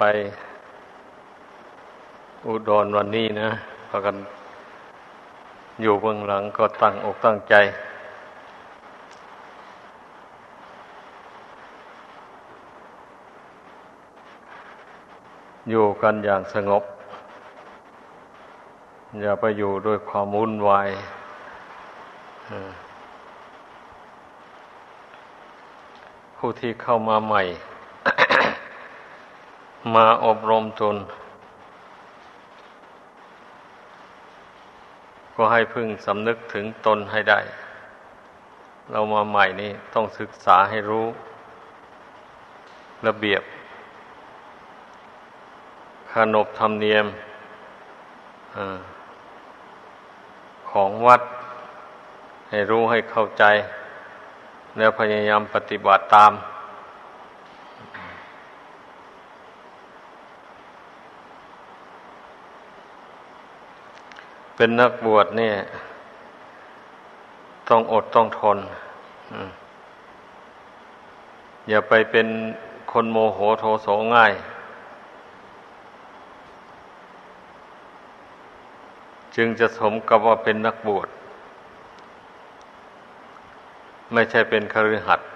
ไปอุดรวันนี้นะพากันอยู่เบื้องหลังก็ตั้งอกตั้งใจ อยู่กันอย่างสงบ อย่าไปอยู่ด้วยความวุ่นวายผู้ที่เข้ามาใหม่ มาอบรมตน ก็ให้พึ่งสำนึกถึงตนให้ได้ เรามาใหม่นี่ต้องศึกษาให้รู้ ระเบียบขนบธรรมเนียมอของวัด ให้รู้ให้เข้าใจ แล้วพยายามปฏิบัติตาม เป็นนักบวชเนี่ย ต้องอดต้องทนอย่าไปเป็นคนโมโหโทโสง่าย จึงจะสมกับว่าเป็นนักบวช ไม่ใช่เป็นคฤหัสถ์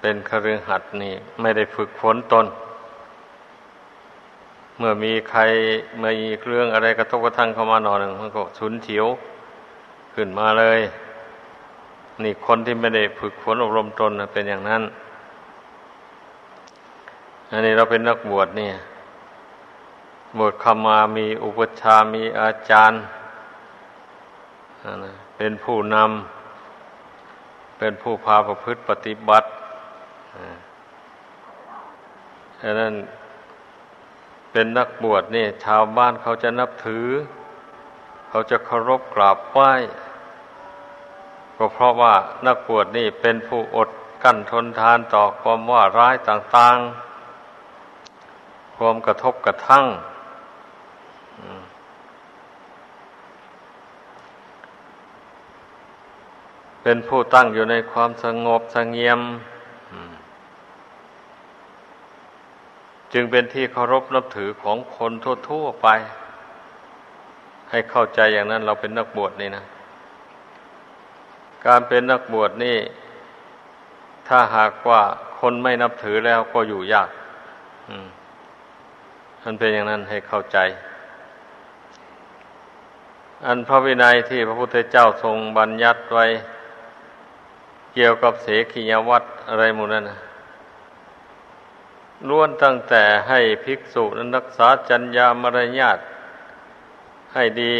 เป็นคฤหัสถ์นี่ ไม่ได้ฝึกฝนตน เมื่อมีใครมีเรื่องอะไรกระทบกระทั่งเข้ามาหน่อยหนึ่งมันก็ฉุนเฉียวขึ้นมาเลย นี่คนที่ไม่ได้ฝึกฝนอบรมตนเป็นอย่างนั้น อันนี้เราเป็นนักบวชเนี่ยบวชเข้ามามีอุปชามีอาจารย์เป็นผู้นำเป็นผู้พาประพฤติปฏิบัติดังนั้น เป็นนักบวชนี่ ชาวบ้านเขาจะนับถือ เขาจะเคารพกราบไหว้ก็เพราะว่านักบวชนี่เป็นผู้อดกั้นทนทานต่อความว่าร้ายต่างๆ ความกระทบกระทั่งเป็นผู้ตั้งอยู่ในความสงบสงเงียม จึงเป็นที่เคารพนับถือของคนทั่วๆไป ให้เข้าใจอย่างนั้นเราเป็นนักบวชนี่นะ การเป็นนักบวชนี่ ถ้าหากว่าคนไม่นับถือแล้วก็อยู่ยากมันเป็นอย่างนั้นให้เข้าใจ อันพระวินัยที่พระพุทธเจ้าทรงบัญญัติไว้ เกี่ยวกับเสขียวัตรอะไรหมดนั่นนะ ล้วนตั้งแต่ให้ภิกษุนั้นรักษาจัญญามารยาทให้ดี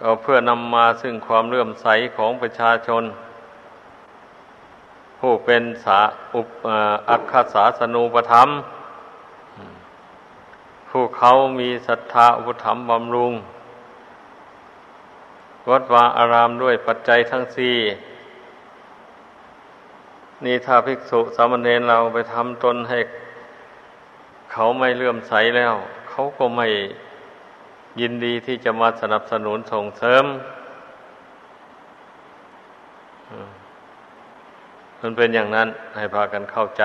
ก็เพื่อนำมาซึ่งความเลื่อมใสของประชาชน ผู้เป็นสาอุปอักขศาสนูปธรรม ผู้เขามีศรัทธาอุปธรรมบำรุง วัดวาอารามด้วยปัจจัยทั้งสี่ นี่ถ้าภิกษุสามเณรเราไปทำตนให้ เขาไม่เลื่อมใสแล้ว เขาก็ไม่ยินดีที่จะมาสนับสนุนส่งเสริมมันเป็นอย่างนั้นให้พากันเข้าใจ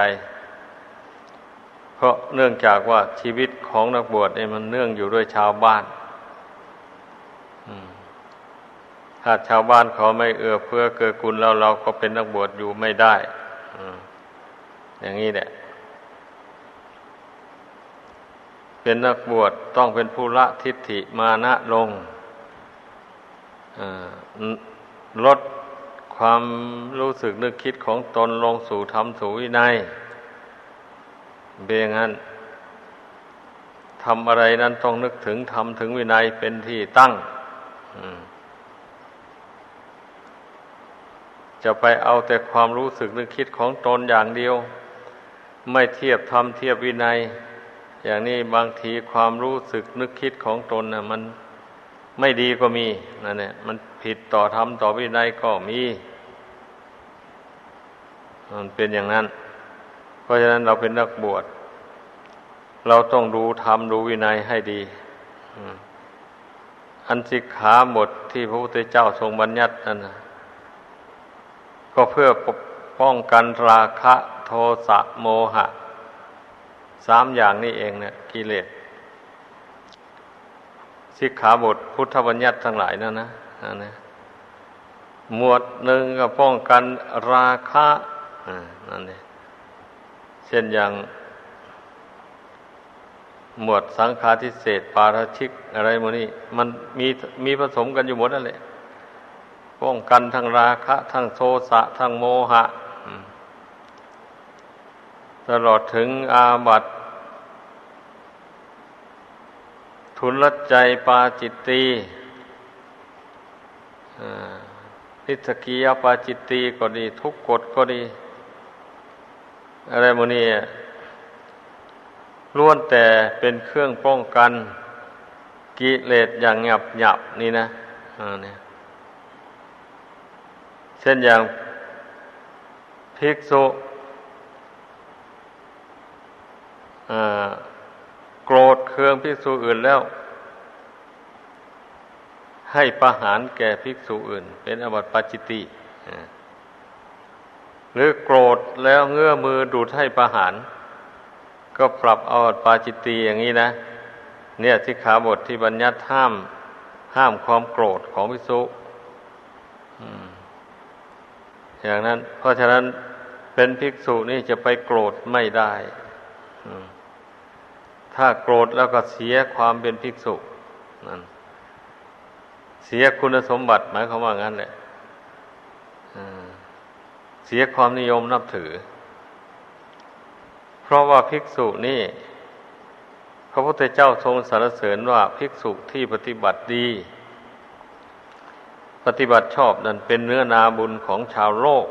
เพราะเนื่องจากว่าชีวิตของนักบวชเนี่ยมันเนื่องอยู่ด้วยชาวบ้านถ้าชาวบ้านเขาไม่เอื้อเพื่อเกิดกุลแล้วเราก็เป็นนักบวชอยู่ไม่ได้ อย่างนี้แหละเป็นนักบวชต้องเป็นผู้ละทิฏฐิมานะลงลดความรู้สึกนึกคิดของตนลงสู่ธรรมสู่วินัยเบียงนั้นทำอะไรนั้นต้องนึกถึงธรรมถึงวินัยเป็นที่ตั้ง จะไปเอาแต่ความรู้สึกนึกคิดของตนอย่างเดียว ไม่เทียบธรรมเทียบวินัย อย่างนี้บางทีความรู้สึกนึกคิดของตนนะมันไม่ดีก็มีนั่นแหละมันผิดต่อธรรมต่อวินัยก็มีมันเป็นอย่างนั้น เพราะฉะนั้นเราเป็นนักบวช เราต้องดูธรรมดูวินัยให้ดีอันสิกขาหมดที่พระพุทธเจ้าทรงบัญญัตินั่นนะ ก็เพื่อป้องกันราคะโทสะโมหะ สามอย่างนี่เองเนะี่ยกิเลสสิกขาบทพุทธบัญญัติทั้งหลายนั่นนะนะหมวดหนึ่งก็ป้องกันราคะนั่นเองเช่นอย่าง หมวดสังฆาทิเศษปาราชิกอะไรโมนี่มันมีมีผสมกันอยู่หมดนั่นแหละ ป้องกันทั้งราคะทั้งโทสะทั้งโมหะ ตลอดถึงอาบัตทุนลใจปาจิตตีนิสกียปาจิตตีก็ดี ทุกกฎก็ดี อะไรโมนี่ล้วนแต่เป็นเครื่องป้องกันกิเลสอย่างหยับหยับนี่นะเนี่ย ช่นอย่างภิกษุโกรธเคืองภิกษุอื่นแล้ว ให้ประหารแก่ภิกษุอื่น เป็นอบัติปาจิติหรือโกรธแล้วเงื้อมือดูดให้ประหาร ก็ปรับเอาปาจิตตีอย่างนี้นะ เนี่ยที่ขาบทที่บัญญัติห้าม ห้ามความโกรธของภิกษุ อย่างนั้น เพราะฉะนั้นเป็นภิกษุนี่จะไปโกรธไม่ได้ถ้าโกรธแล้วก็เสียความเป็นภิกษุนั่นเสียคุณสมบัติหมายความว่างั้นแหละเสียความนิยมนับถือ เพราะว่าภิกษุนี่ พระพุทธเจ้าทรงสรรเสริญว่าภิกษุที่ปฏิบัติดี ปฏิบัติชอบนั่นเป็นเนื้อนาบุญของชาวโลก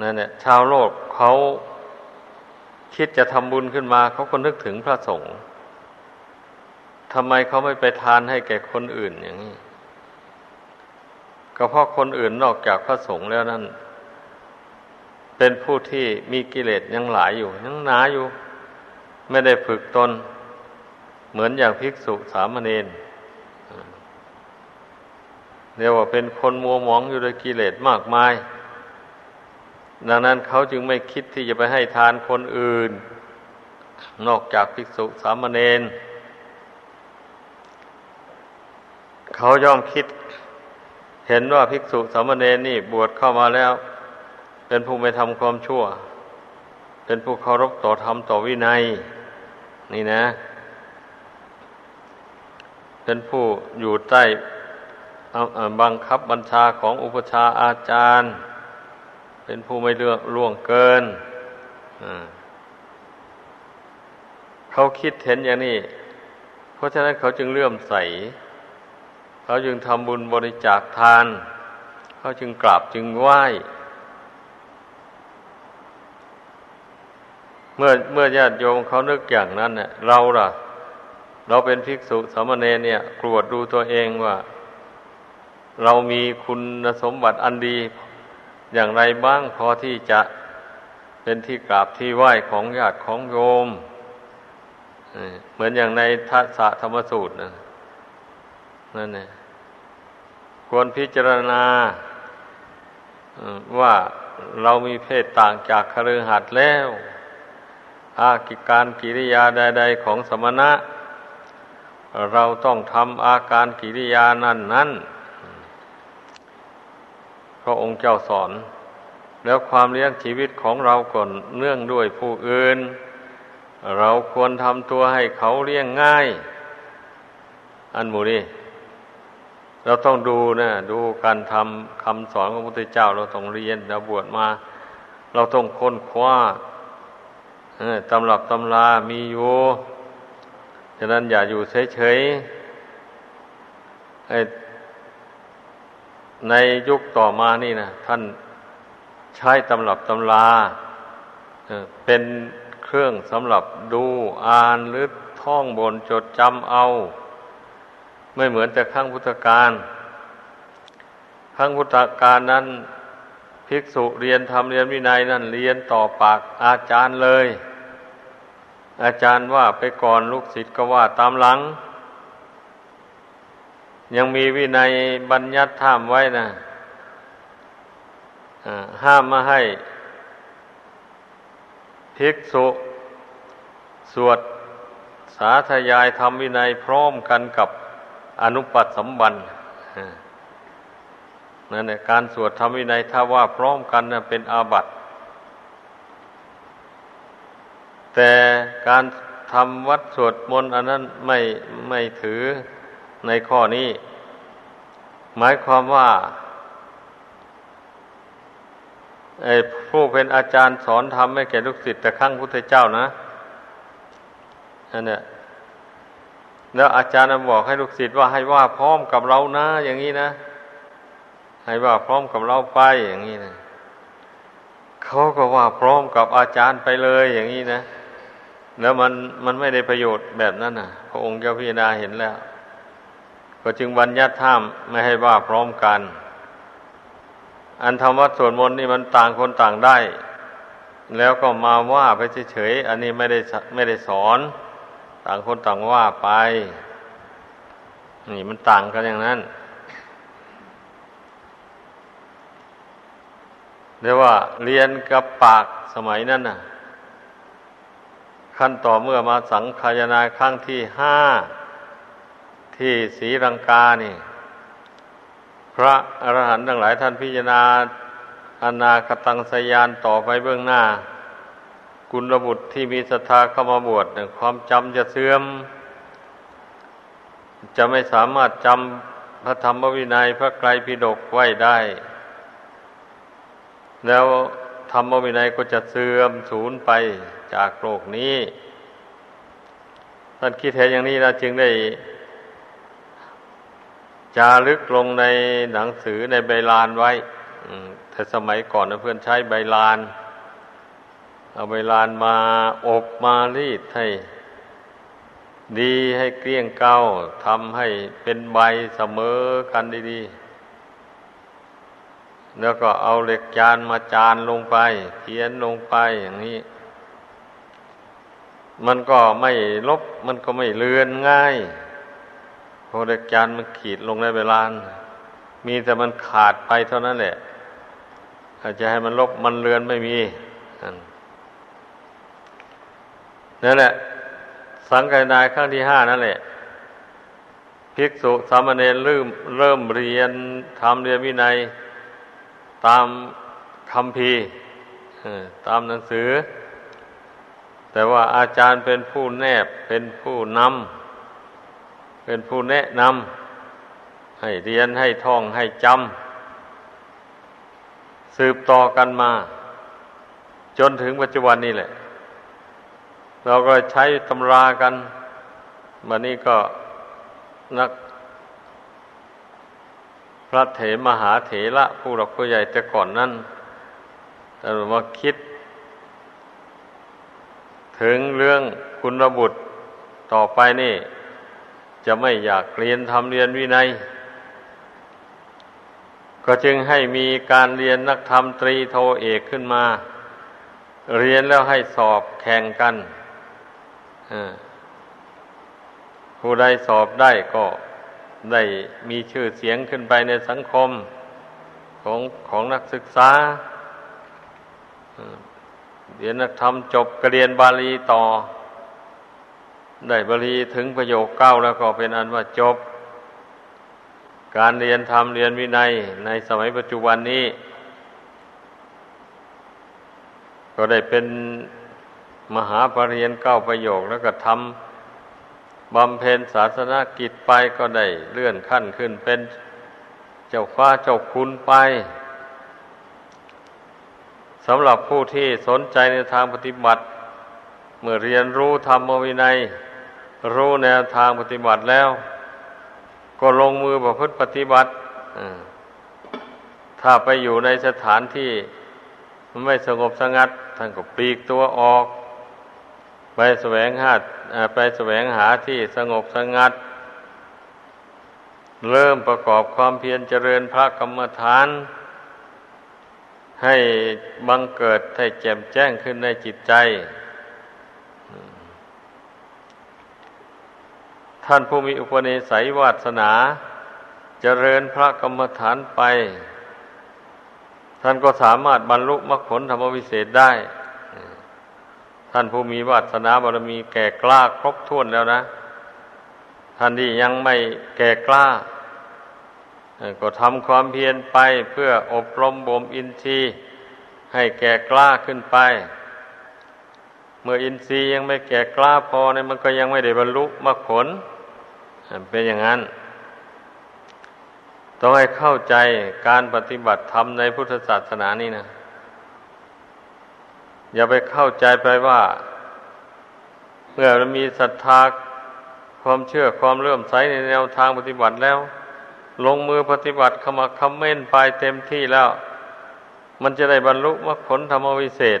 นั่นแหละชาวโลกเขาคิดจะทำบุญขึ้นมา เขาก็นึกถึงพระสงฆ์ทำไมเขาไม่ไปทานให้แก่คนอื่นอย่างนี้ก็เพราะคนอื่นนอกจากพระสงฆ์แล้วนั่น เป็นผู้ที่มีกิเลสยังหลายอยู่ ยังหนาอยู่ ไม่ได้ฝึกตน เหมือนอย่างภิกษุสามเณร เรียกว่าเป็นคนมัวหมองอยู่ด้วยกิเลสมากมาย ดังนั้นเขาจึงไม่คิดที่จะไปให้ทานคนอื่น นอกจากภิกษุสามเณรเขาย่อมคิด เห็นว่าภิกษุสามเณรนี่บวชเข้ามาแล้ว เป็นผู้ไม่ทำความชั่ว เป็นผู้เคารพต่อธรรมต่อวินัย นี่นะ เป็นผู้อยู่ใต้ บังคับบัญชาของอุปชาอาจารย์ เป็นผู้ไม่เลือกล่วงเกิน เขาคิดเห็นอย่างนี้ เพราะฉะนั้นเขาจึงเลื่อมใส เขาจึงทำบุญบริจาคทาน เขาจึงกราบจึงไหว้เมื่อเมื่อญาติโยมเขานึกอย่างนั้นเนี่ยเราล่ะ เราเป็นภิกษุสามเณรเนี่ยกรวดดูตัวเองว่า เรามีคุณสมบัติอันดีอย่างไรบ้างพอที่จะเป็นที่กราบที่ไหว้ของญาติของโยม เหมือนอย่างในทัศธรรมสูตรนั่นเองควรพิจารณาว่าเรามีเพศต่างจากคฤหัสถ์แล้ว อากิการกิริยาใด ๆ ของสมณะ เราต้องทำอาการกิริยานั้นนั้น พระองค์เจ้าสอน แล้วความเลี้ยงชีวิตของเราก่อนเนื่องด้วยผู้อื่น เราควรทำตัวให้เขาเลี้ยงง่าย อันหมูนี่เราต้องดูนะดูการทำคำสอนของพระพุทธเจ้า เราต้องเรียนเราบวชมา เราต้องค้นคว้าตำรับตำรามีอยู่ฉะนั้นอย่าอยู่เฉยๆ ในยุคต่อมานี่นะท่านใช้ตำรับตำราเป็นเครื่องสำหรับดูอ่านหรือท่องบนจดจำเอา ไม่เหมือนแต่ข้างพุทธการข้างพุทธการนั้น ภิกษุเรียนทำเรียนวินัยนั่นเรียนต่อปากอาจารย์เลย อาจารย์ว่าไปก่อนลูกศิษย์ก็ว่าตามหลัง ยังมีวินัยบัญญัติห้ามไว้นะห้ามมาให้ภิกษุ สวดสาธยายธรรมวินัยพร้อมกันกับอนุปัสสัมบันนั่นแหละการสวดธรรมวินัยถ้าว่าพร้อมกันนะเป็นอาบัติ แต่การทำวัดสวดมนต์อันนั้นไม่ไม่ถือ ในข้อนี้ หมายความว่าไอ้ผู้เป็นอาจารย์สอนธรรมให้แก่ลูกศิษย์แต่ข้างพุทธเจ้านะอันเนี้ยแล้วอาจารย์บอกให้ลูกศิษย์ว่าให้ว่าพร้อมกับเรานะ อย่างนี้นะ ให้ว่าพร้อมกับเราไปอย่างนี้นะเขาก็ว่าพร้อมกับอาจารย์ไปเลยอย่างนี้นะ แล้วมันมันไม่ได้ประโยชน์แบบนั้นนะพระองค์เจ้าพิจารณาเห็นแล้ว ก็จึงบัญญัติห้ามไม่ให้ว่าพร้อมกัน อันธรรมวัดสวดมนต์นี่มันต่างคนต่างได้ แล้วก็มาว่าไปเฉยๆอันนี้ไม่ได้ไม่ได้สอน ต่างคนต่างว่าไป นี่มันต่างกันอย่างนั้นเรียกว่าเรียนกับปากสมัยนั้นน่ะ ขั้นต่อเมื่อมาสังขายนาครั้งที่ห้า ที่ศรีรังกานี่ พระอรหันต์ทั้งหลายท่านพิจารณาอนาคตังสยานต่อไปเบื้องหน้า กุลบุตรที่มีศรัทธาเข้ามาบวชความจำจะเสื่อม จะไม่สามารถจำพระธรรมวินัยพระไกรปิฎกไว้ได้ แล้วธรรมวินัยก็จะเสื่อมสูญไปจากโลกนี้ท่านคิดเห็นอย่างนี้นะจึงได้ จารึกลงในหนังสือในใบลานไว้แต่สมัยก่อนนะเพื่อนใช้ใบลาน เอาใบลานมาอบมารีดให้ ดีให้เกลี้ยงเก้าทำให้เป็นใบเสมอกันดีๆ แล้วก็เอาเหล็กจานมาจานลงไปเขียนลงไปอย่างนี้ มันก็ไม่ลบมันก็ไม่เลือนง่าย พอเหล็กจานมันขีดลงในใบลานมีแต่มันขาดไปเท่านั้นแหละอาจจะให้มันลบมันเลือนไม่มีนั่นแหละ สังกัยนายครั้งที่ห้านั่นแหละภิกษุสามเณรเริ่มเริ่มเรียนทำเรียนวินัย ตามคำพีตามหนังสือ แต่ว่าอาจารย์เป็นผู้แนบเป็นผู้นำ เป็นผู้แนะนำให้เรียนให้ท่องให้จำสืบต่อกันมา จนถึงปัจจุบันนี้แหละ เราก็ใช้ตำรากันวันนี้ก็นัก พระเถมหาเถระผู้หลักผู้ใหญ่แต่ก่อนนั้นแต่มาคิด ถึงเรื่องคุณบุตรต่อไปนี่ จะไม่อยากเรียนทำเรียนวินัย ก็จึงให้มีการเรียนนักธรรมตรีโทเอกขึ้นมา เรียนแล้วให้สอบแข่งกันผู้ใดสอบได้ก็ได้มีชื่อเสียงขึ้นไปในสังคมของของนักศึกษาเรียนนักธรรมจบกเรียนบาลีต่อ ได้บาลีถึงประโยคเก้าแล้วก็เป็นอันว่าจบ การเรียนธรรมเรียนวินัยในสมัยปัจจุบันนี้ ก็ได้เป็นมหาปรริญญาเก้าประโยคแล้วก็ทำบำเพ็ญศาสนากิจไปก็ได้เลื่อนขั้นขึ้นเป็นเจ้าฟ้าเจ้าคุณไปสำหรับผู้ที่สนใจในทางปฏิบัติ เมื่อเรียนรู้ธรรมวินัย รู้แนวทางปฏิบัติแล้ว ก็ลงมือประพฤติปฏิบัติถ้าไปอยู่ในสถานที่ไม่สงบสงัดท่านก็ปลีกตัวออก ไปแสวงหาไปแสวงหาที่สงบสงัด เริ่มประกอบความเพียรเจริญพระกรรมฐาน ให้บังเกิดให้แจ่มแจ้งขึ้นในจิตใจ ท่านผู้มีอุปนิสัยวาสนาเจริญพระกรรมฐานไป ท่านก็สามารถบรรลุมรรคผลธรรมวิเศษได้ ท่านผู้มีวาสนาบารมีแก่กล้าครบถ้วนแล้วนะ ท่านที่ยังไม่แก่กล้า ก็ทำความเพียรไปเพื่ออบรมบ่มอินทรีย์ให้แก่กล้าขึ้นไป เมื่ออินทรีย์ยังไม่แก่กล้าพอเนี่ยมันก็ยังไม่ได้บรรลุมรรคผล เป็นอย่างนั้น ต้องให้เข้าใจการปฏิบัติธรรมในพุทธศาสนานี่นะ อย่าไปเข้าใจไปว่า เมื่อเรามีศรัทธาความเชื่อความเลื่อมใสในแนวทางปฏิบัติแล้ว ลงมือปฏิบัติขมักขม้นไปเต็มที่แล้ว มันจะได้บรรลุมรรคผลธรรมวิเศษ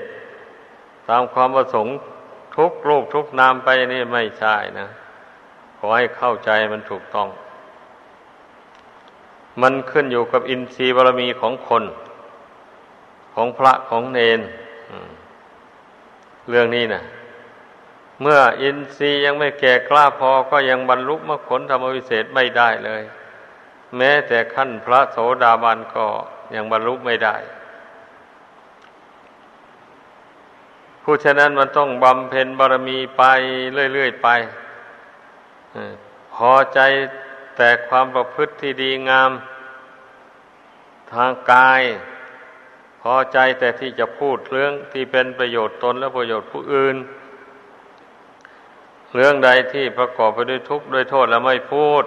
ตามความประสงค์ทุกรูปทุกนามไปนี่ไม่ใช่นะ ขอให้เข้าใจมันถูกต้อง มันขึ้นอยู่กับอินทรีย์บารมีของคน ของพระของเนนเรื่องนี้นะเมื่ออินทรีย์ยังไม่แก่กล้าพอก็ยังบรรลุมรรคผลธรรมวิเศษไม่ได้เลย แม้แต่ขั้นพระโสดาบันก็ยังบรรลุไม่ได้ผู้ฉะนั้นมันต้องบำเพ็ญบารมีไปเรื่อยๆไป พอใจแต่ความประพฤติที่ดีงามทางกาย พอใจแต่ที่จะพูดเรื่องที่เป็นประโยชน์ตนและประโยชน์ผู้อื่น เรื่องใดที่ประกอบไปด้วยทุกข์ด้วยโทษแล้วไม่พูด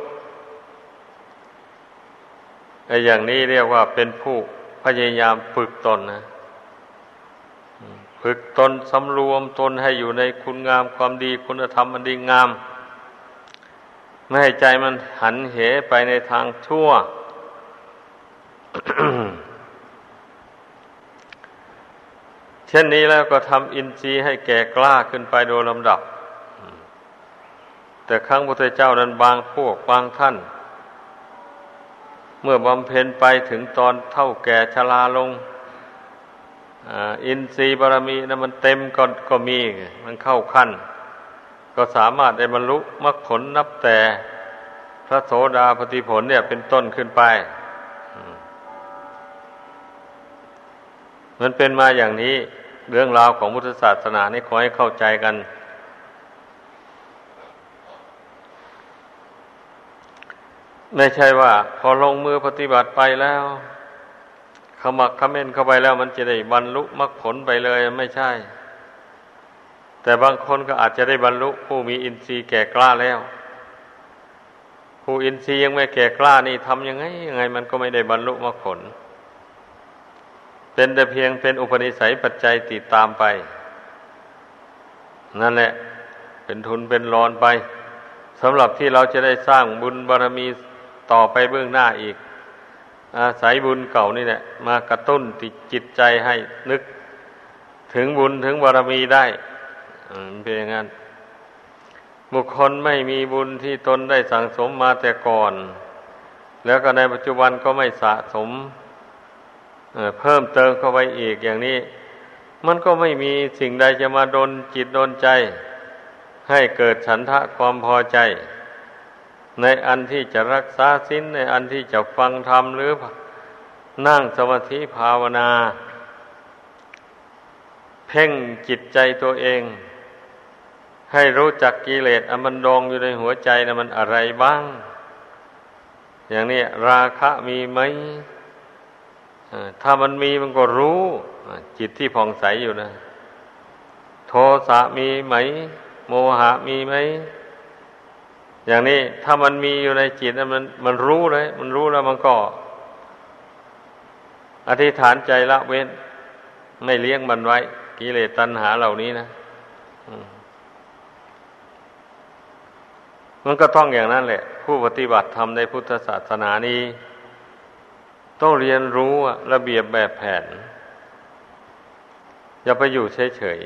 ไอ้อย่างนี้เรียกว่าเป็นผู้พยายามฝึกตนนะฝึกตนสำรวมตนให้อยู่ในคุณงามความดีคุณธรรมอันดีงาม ไม่ให้ใจมันหันเหไปในทางชั่ว เช่นนี้แล้วก็ทำอินทรีย์ให้แก่กล้าขึ้นไปโดยลำดับ แต่ครั้งพระเจ้านั้นบางพวกบางท่าน เมื่อบำเพ็ญไปถึงตอนเท่าแก่ชราลงอินทรีย์บารมีนะมันเต็มก็ก็มี มันเข้าขั้น ก็สามารถได้บรรลุมรรคผลนับแต่พระโสดาปฏิผลเนี่ยเป็นต้นขึ้นไป มันเป็นมาอย่างนี้เรื่องราวของพุทธศาสนานี่ขอให้เข้าใจกัน ไม่ใช่ว่า พอลงมือปฏิบัติไปแล้วขมักขม้นเข้าไปแล้ว มันจะได้บรรลุมรรคผลไปเลยไม่ใช่ แต่บางคนก็อาจจะได้บรรลุผู้มีอินทรีย์แก่กล้าแล้ว ผู้อินทรีย์ยังไม่แก่กล้านี่ทำยังไงยังไง มันก็ไม่ได้บรรลุมรรคผล เป็นแต่เพียงเป็นอุปนิสัยปัจจัยติดตามไป นั่นแหละ เป็นทุนเป็นรอนไปสำหรับที่เราจะได้สร้างบุญบารรมีต่อไปเบื้องหน้าอีก อาศัยบุญเก่านี่แหละมากระตุ้นติดจิตใจให้นึก ถึงบุญถึงบารรมีได้ อันเป็นอย่างนั้น บุคคลไม่มีบุญที่ตนได้สั่งสมมาแต่ก่อน แล้วก็ในปัจจุบันก็ไม่สะสมเพิ่มเติมเข้าไปอีกอย่างนี้ มันก็ไม่มีสิ่งใดจะมาดนจิตดนใจ ให้เกิดฉันทะความพอใจ ในอันที่จะรักษาสิ้นในอันที่จะฟังธรรมหรือนั่งสมาธิภาวนา เพ่งจิตใจตัวเอง ให้รู้จักกิเลสอมันดองอยู่ในหัวใจนะมันอะไรบ้าง อย่างนี้ราคะมีไหมถ้ามันมีมันก็รู้จิตที่ผ่องใสอยู่นะ โทสะมีไหม โมหะมีไหม อย่างนี้ถ้ามันมีอยู่ในจิตมันมันรู้เลย มันรู้แล้วมันก็ อธิษฐานใจละเว้น ไม่เลี้ยงมันไว้ กิเลสตัณหาเหล่านี้นะ มันก็ต้องอย่างนั้นแหละ ผู้ปฏิบัติธรรมในพุทธศาสนานี้ ต้องเรียนรู้ระเบียบแบบแผน อย่าไปอยู่เฉย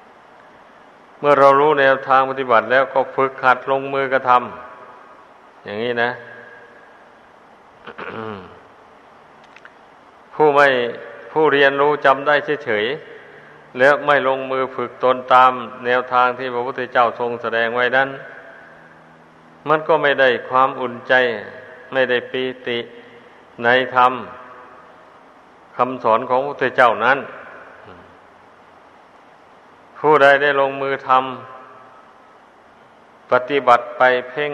ๆ เมื่อเรารู้แนวทางปฏิบัติแล้วก็ฝึกขัดลงมือกระทำอย่างนี้นะผู้ไม่ผู้เรียนรู้จำได้เฉยๆแล้วไม่ลงมือฝึกตนตามแนวทางที่พระพุทธเจ้าทรงแสดงไว้นั้น มันก็ไม่ได้ความอุ่นใจ ไม่ได้ปีติในธรรมคำสอนของพระเจ้านั้น ผู้ใดได้ลงมือทำปฏิบัติไปเพ่ง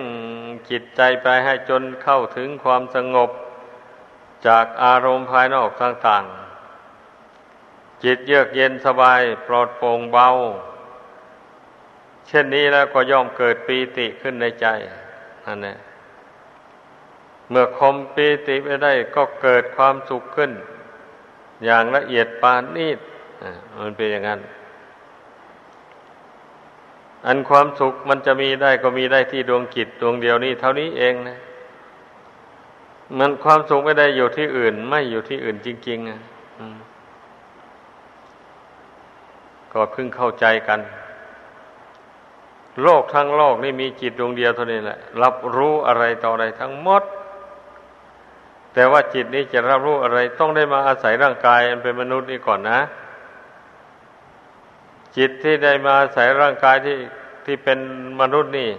จิตใจไปให้จนเข้าถึงความสงบ จากอารมณ์ภายนอกต่างๆ จิตเยือกเย็นสบายปลอดโปร่งเบา เช่นนี้แล้วก็ย่อมเกิดปีติขึ้นในใจ นั่นแหละเมื่อคมปีติไปได้ก็เกิดความสุขขึ้น อย่างละเอียดปานนีดมันเป็นอย่างนั้น อันความสุขมันจะมีได้ก็มีได้ที่ดวงจิตดวงเดียวนี้เท่านี้เองนะ มันความสุขไม่ได้อยู่ที่อื่น ไม่อยู่ที่อื่นจริงๆนะก็เพิ่งเข้าใจกัน โลกทั้งโลกนี่มีจิตดวงเดียวเท่านี้แหละ รับรู้อะไรต่ออะไรทั้งหมด แต่ว่าจิตนี้จะรับรู้อะไรต้องได้มาอาศัยร่างกายอันเป็นมนุษย์นี่ก่อนนะ จิตที่ได้มาอาศัยร่างกายที่ที่เป็นมนุษย์นี่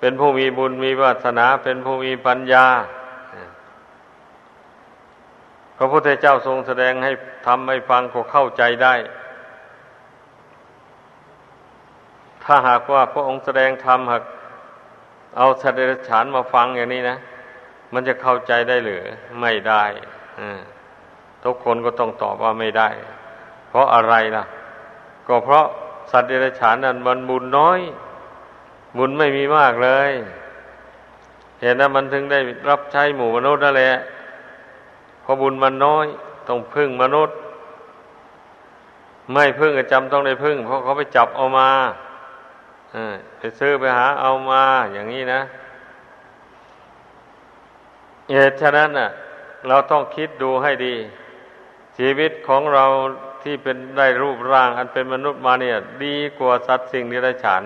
เป็นผู้มีบุญมีวาสนา เป็นผู้มีปัญญาพระพุทธเจ้าทรงแสดงให้ทำให้ฟังก็เข้าใจได้ ถ้าหากว่าพระองค์แสดงธรรมหากเอาสัตว์เดรัจฉานมาฟังอย่างนี้นะ มันจะเข้าใจได้หรือไม่ได้ทุกคนก็ต้องตอบว่าไม่ได้ เพราะอะไรล่ะ ก็เพราะสัตว์เดรัจฉานนั้นมันบุญน้อย บุญไม่มีมากเลย เห็นนั้นมันถึงได้รับใช้หมู่มนุษย์นั่นแหละเพราะบุญมันน้อย ต้องพึ่งมนุษย์ ไม่พึ่งก็จำต้องได้พึ่ง เพราะเขาไปจับเอามา ไปซื้อไปหาเอามาอย่างนี้นะเหตุฉะนั้นน่ะ เราต้องคิดดูให้ดี ชีวิตของเราที่เป็นได้รูปร่าง อันเป็นมนุษย์มาเนี่ย ดีกว่าสัตว์สิ่งนิรัจฉาน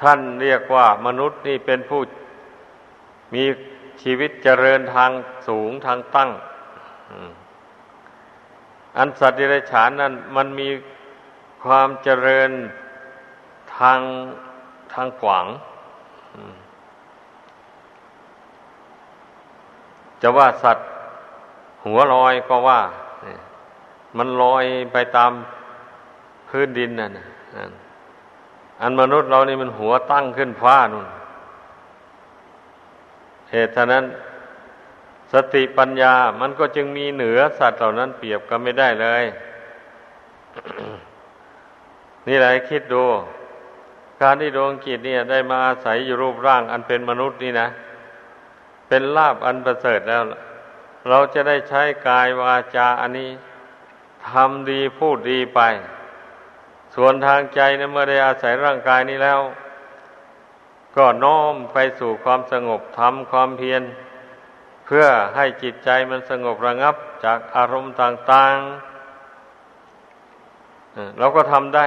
ท่านเรียกว่ามนุษย์นี่เป็นผู้มีชีวิตเจริญทางสูงทางตั้งอันสัตว์ดิรัจฉานนั้นมันมีความเจริญ ทางทางขวางจะว่าสัตว์หัวลอยก็ว่า มันลอยไปตามพื้นดินนั่นอันมนุษย์เรานี่มันหัวตั้งขึ้นฟ้านู่นเหตุฉะนั้นสติปัญญามันก็จึงมีเหนือสัตว์เหล่านั้นเปรียบกันไม่ได้เลย นี่แหละคิดดู การที่ดวงกิจเนี่ย ได้มาอาศัยอยู่รูปร่าง อันเป็นมนุษย์นี่นะ เป็นลาบอันประเสริฐแล้ว เราจะได้ใช้กายวาจาอันนี้ทำดีพูดดีไป ส่วนทางใจนะเมื่อได้อาศัยร่างกายนี้แล้ว ก็น้อมไปสู่ความสงบทำความเพียรเพื่อให้จิตใจมันสงบระงับจากอารมณ์ต่าง ๆ เราก็ทำได้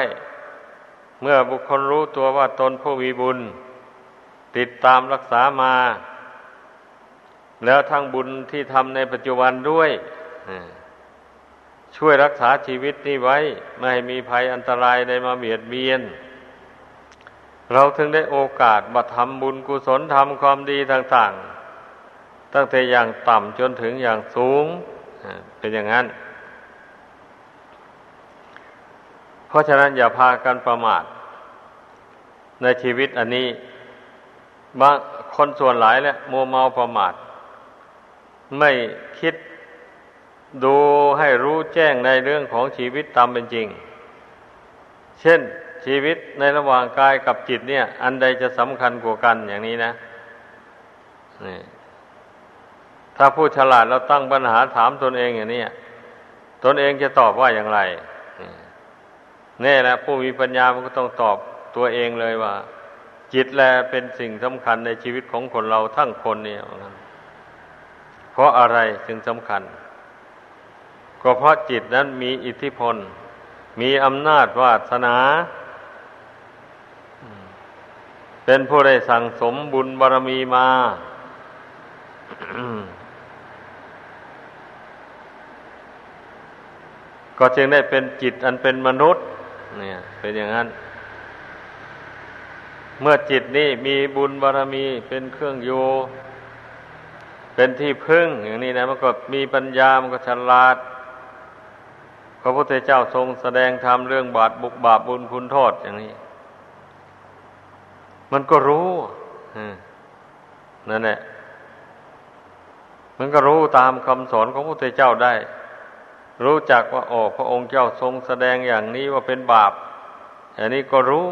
เมื่อบุคคลรู้ตัวว่าตนผู้มีบุญ ติดตามรักษามา แล้วทั้งบุญที่ทำในปัจจุบันด้วยช่วยรักษาชีวิตนี้ไว้ ไม่ให้มีภัยอันตรายใดมาเบียดเบียน เราถึงได้โอกาสมาทำบุญกุศลทำความดีต่าง ๆ ตั้งแต่อย่างต่ำจนถึงอย่างสูง เป็นอย่างนั้น เพราะฉะนั้นอย่าพากันประมาท ในชีวิตอันนี้บางคนส่วนหลายแหละมัวเมาประมาท ไม่คิดดูให้รู้แจ้งในเรื่องของชีวิตตามเป็นจริง เช่นชีวิตในระหว่างกายกับจิตเนี่ย อันใดจะสำคัญกว่ากันอย่างนี้นะนี่ถ้าผู้ฉลาดเราตั้งปัญหาถามตนเองอย่างนี้ตนเองจะตอบว่าอย่างไร นี่แหละผู้มีปัญญามันก็ต้องตอบตัวเองเลยว่า จิตแลเป็นสิ่งสำคัญในชีวิตของคนเราทั้งคนเนี่ยเพราะอะไรจึงสำคัญ ก็เพราะจิตนั้นมีอิทธิพล มีอำนาจวาสนา เป็นผู้ได้สั่งสมบุญบารมีมาก็จึงได้เป็นจิตอันเป็นมนุษย์ เนี่ย เป็นอย่างนั้น เมื่อจิตนี้มีบุญบารมีเป็นเครื่องโย เป็นที่พึ่งอย่างนี้นะมันก็มีปัญญามันก็ฉลาดคระพุทธเจ้าทรงแสดงธรรมเรื่องบาปบุกบาปบุญคุณโทษอย่างนี้ มันก็รู้นั่นแหละมันก็รู้ตามคำสอนของพระพุทธเจ้าได้ รู้จักว่าโอ้พระองค์เจ้าทรงแสดงอย่างนี้ว่าเป็นบาป อันนี้ก็รู้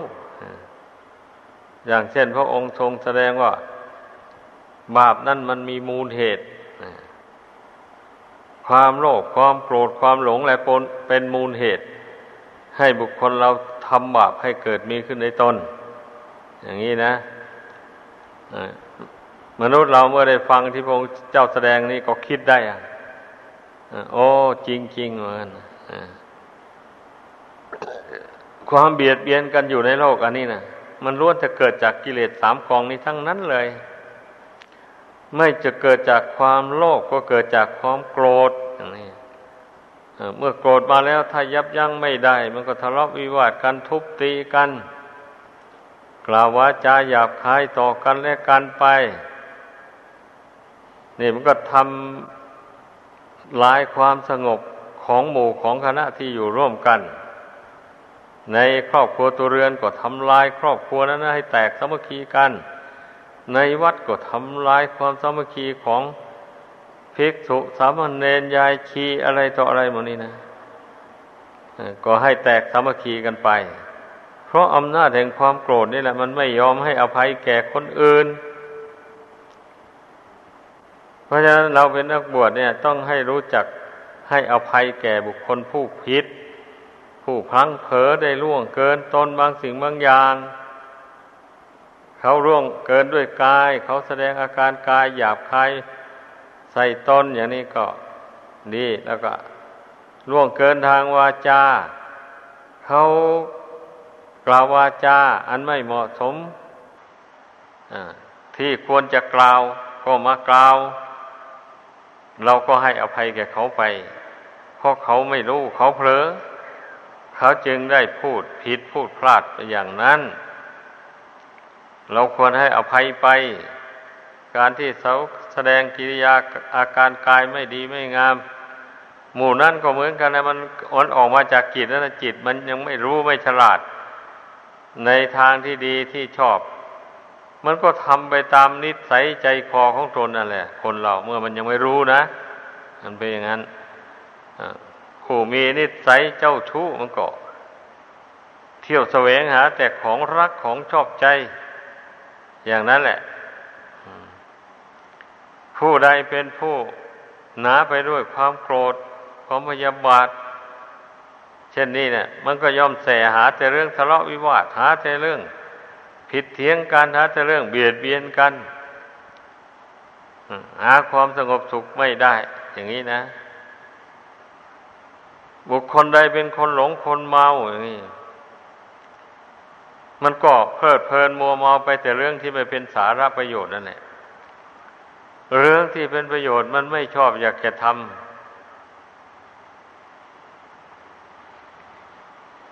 อย่างเช่น พระองค์ทรงแสดงว่า บาปนั่นมันมีมูลเหตุ ความโลภความโกรธความหลงและปนเป็นมูลเหตุ ให้บุคคลเราทำบาปให้เกิดมีขึ้นในตนอย่างนี้นะมนุษย์เราเมื่อได้ฟังที่พระองค์เจ้าแสดงนี้ก็คิดได้อะ โอ้จริงจริงเหมือนความเบียดเบียนกันอยู่ในโลกอันนี้นะมันล้วนจะเกิดจากกิเลสสามกองนี้ทั้งนั้นเลย ไม่จะเกิดจากความโลภกก็เกิดจากความโกรธอย่างนี้เมื่อโกรธมาแล้วถ้ายับยั้งไม่ได้ มันก็ทะเลาะวิวาทกันทุบตีกัน กล่าวว่าจาหยาบคายต่อกันและกันไป นี่มันก็ทำ ลายความสงบของหมู่ของคณะที่อยู่ร่วมกัน ในครอบครัวตัวเรือนก็ทำลายครอบครัวนั้นให้แตกสามัคคีกัน ในวัดก็ทำลายความสามัคคีของภิกษุสามเณรยายชีอะไรต่ออะไรหมดนี้นะก็ให้แตกสามัคคีกันไป เพราะอำนาจแห่งความโกรธนี่แหละ มันไม่ยอมให้อภัยแก่คนอื่น ราะฉะนั้นเราเป็นนักบวชเนี่ยต้องให้รู้จักให้อภัยแก่บุคคลผู้ผิด ผู้พลั้งเผลอได้ล่วงเกินตนบางสิ่งบางอย่าง เขาร่วงเกินด้วยกาย เขาแสดงอาการกายหยาบคายใส่ตนอย่างนี้ก็ดีแล้วก็ร่วงเกินทางวาจาเขากล่าววาจาอันไม่เหมาะสมที่ควรจะกล่าวก็มากล่าว เราก็ให้อภัยแก่เขาไป เพราะเขาไม่รู้เขาเผลอ เขาจึงได้พูดผิดพูดพลาดไปอย่างนั้น เราควรให้อภัยไป การที่เขาแสดงกิริยาอาการกายไม่ดีไม่งาม หมู่นั่นก็เหมือนกันนะมันอ่อนออกมาจากจิตนั่นจิตมันยังไม่รู้ไม่ฉลาด ในทางที่ดีที่ชอบ มันก็ทำไปตามนิสัยใจคอของตนนั่นแหละ คนเราเมื่อมันยังไม่รู้นะ มันเป็นอย่างนั้นผู้มีนิสัยเจ้าชู้มันก็เที่ยวแสวงหา แต่ของรักของชอบใจ อย่างนั้นแหละ ผู้ใดเป็นผู้หนาไปด้วยความโกรธ ความพยาบาท เช่นนี้เนี่ย มันก็ย่อมแสหาแต่เรื่องทะเลาะวิวาทหาแต่เรื่อง ผิดเถียงกันหาแต่เรื่องเบียดเบียนกัน หาความสงบสุขไม่ได้ อย่างนี้นะ บุคคลใดเป็นคนหลงคนเมาอย่างนี้มันก็เพลิดเพลินมัวเมาไปแต่เรื่องที่ไม่เป็นสาระประโยชน์นั่นแหละเรื่องที่เป็นประโยชน์มันไม่ชอบอยากจะทำ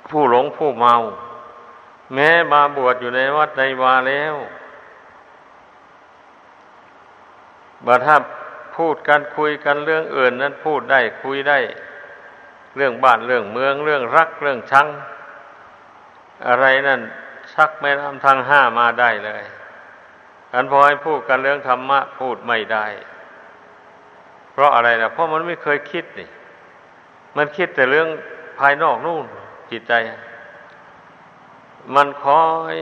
ผู้หลงผู้เมา แม้มาบวชอยู่ในวัดในวาแล้วบัดถ้าพูดกันคุยกันเรื่องอื่นนั้นพูดได้คุยได้ เรื่องบ้านเรื่องเมืองเรื่องรักเรื่องชังอะไรนั่นชักแม่น้ำทางห้ามาได้เลยอันพอให้พูดกันเรื่องธรรมะพูดไม่ได้ เพราะอะไรนะเพราะมันไม่เคยคิดนี่ มันคิดแต่เรื่องภายนอกนู่นจิตใจ มันคอย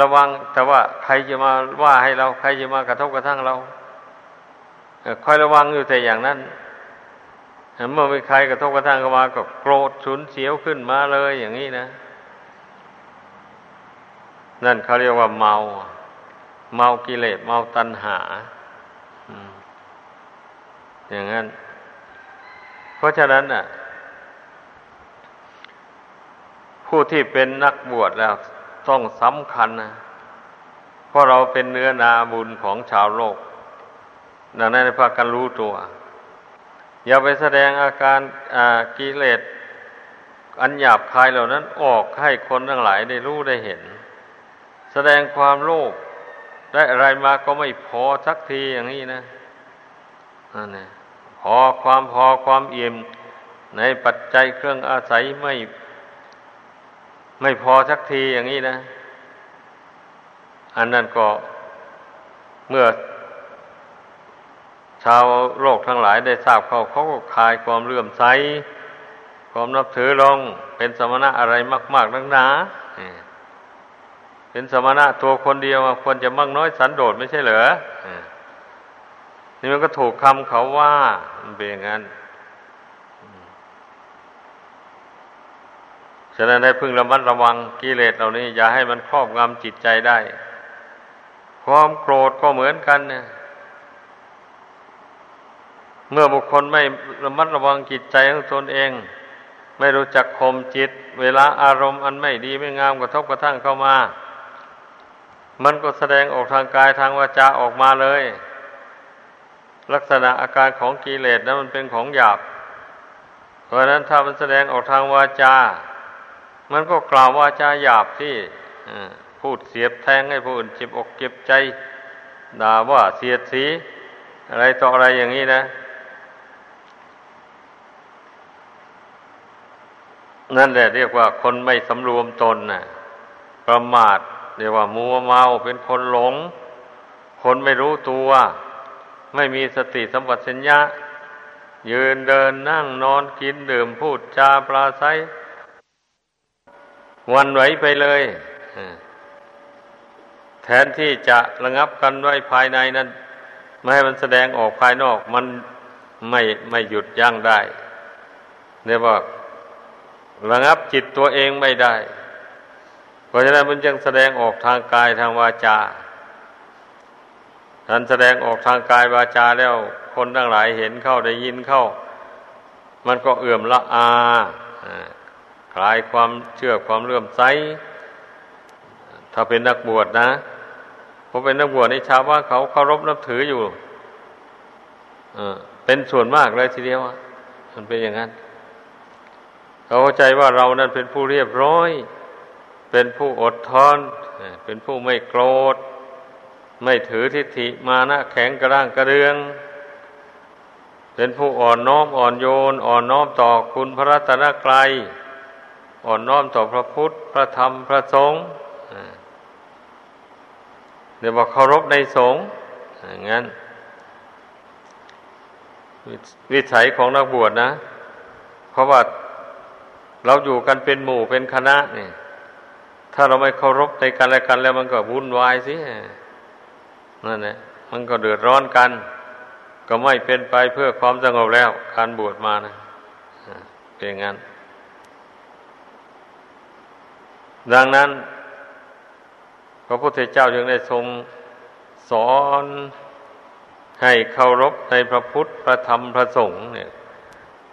ระวังแต่ว่าใครจะมาว่าให้เรา ใครจะมากระทบกระทั่งเราคอยระวังอยู่แต่อย่างนั้นเมื่อมีใครกระทบกระทั่งเข้ามาก็โกรธฉุนเสียวขึ้นมาเลยอย่างนี้นะ นั่นเขาเรียกว่าเมา เมากิเลสเมาตัณหาอย่างนั้น เพราะฉะนั้นน่ะ ผู้ที่เป็นนักบวชแล้วต้องสำคัญนะเพราะเราเป็นเนื้อนาบุญของชาวโลกดังนั้นพากันรู้ตัว อย่าไปแสดงอาการกิเลสอันหยาบคายเหล่านั้นออกให้คนทั้งหลายได้รู้ได้เห็น แสดงความโลภได้อะไรมาก็ไม่พอสักทีอย่างนี้นะนั่นแหละพอความพอความเอี่ยมในปัจจัยเครื่องอาศัยไม่ ไม่พอสักทีอย่างนี้นะ อันนั้นก็เมื่อ ชาวโลกทั้งหลายได้ทราบเขาเขาก็คลายความเลื่อมใสความนับถือลงเป็นสมณะอะไรมาก ๆ นักหนาเป็นสมณะตัวคนเดียวควรจะมั่งน้อยสันโดษไม่ใช่เหรอนี่มันก็ถูกคำเขาว่ามันเป็นอย่างนั้น ฉะนั้นให้พึงระมัดระวังกิเลสเหล่านี้ อย่าให้มันครอบงำจิตใจได้ ความโกรธก็เหมือนกันเนี่ยเมื่อบุคคลไม่ระมัดระวังจิตใจของตนเอง ไม่รู้จักข่มจิต เวลาอารมณ์อันไม่ดีไม่งามกระทบกระทั่งเข้ามา มันก็แสดงออกทางกายทางวาจาออกมาเลย ลักษณะอาการของกิเลสนั้นมันเป็นของหยาบ เพราะนั้นถ้ามันแสดงออกทางวาจา มันก็กล่าวว่าจาหยาบที่พูดเสียบแทงให้ผู้อื่นเจ็บอกเจ็บใจด่าว่าเสียดสี อะไรต่ออะไรอย่างนี้นะ นั่นแหละเรียกว่าคนไม่สำรวมตนนะ่ะ ประมาทเรียกว่ามัวเมาเป็นคนหลง คนไม่รู้ตัว ไม่มีสติสัมปชัญญะ ยืนเดินนั่งนอนกินดื่มพูดจาปราศัย วันไหวไปเลยแทนที่จะระงับกันไว้ภายในนั้นไม่ให้มันแสดงออกภายนอก มันไม่ไม่หยุดยั้งได้เนี่ยบอกระงับจิตตัวเองไม่ได้ เพราะฉะนั้นมันจึงแสดงออกทางกายทางวาจาท่านแสดงออกทางกายวาจาแล้ว คนทั้งหลายเห็นเข้าได้ยินเข้า มันก็เอื่อมละอา คลายความเชื่อความเลื่อมใส ถ้าเป็นนักบวชนะพอเป็นนักบวชในชาวบ้านเขาเคารพนับถืออยู่เป็นส่วนมากเลยทีเดียวมันเป็นอย่างนั้น เขาเข้าใจว่าเรานั้นเป็นผู้เรียบร้อย เป็นผู้อดทนเป็นผู้ไม่โกรธ ไม่ถือทิฏฐิมานะแข็งกระด้างกระเดือง เป็นผู้อ่อนน้อมอ่อนโยน อ่อนน้อมต่อคุณพระรัตนกรัย อ่อนน้อมต่อพระพุทธ พระธรรม พระสงฆ์เดี๋ยวบอกเคารพในสงฆ์อย่างนั้น วิสัยของนักบวชนะ เพราะว่าเราอยู่กันเป็นหมู่เป็นคณะนี่ถ้าเราไม่เคารพในกันและกัน แล้วมันก็วุ่นวายสินั่นแหละมันก็เดือดร้อนกัน ก็ไม่เป็นไปเพื่อความสงบแล้ว การบวชมานะเป็นงั้น ดังนั้น พระพุทธเจ้าจึงได้ทรงสอนให้เคารพในพระพุทธพระธรรมพระสงฆ์เนี่ย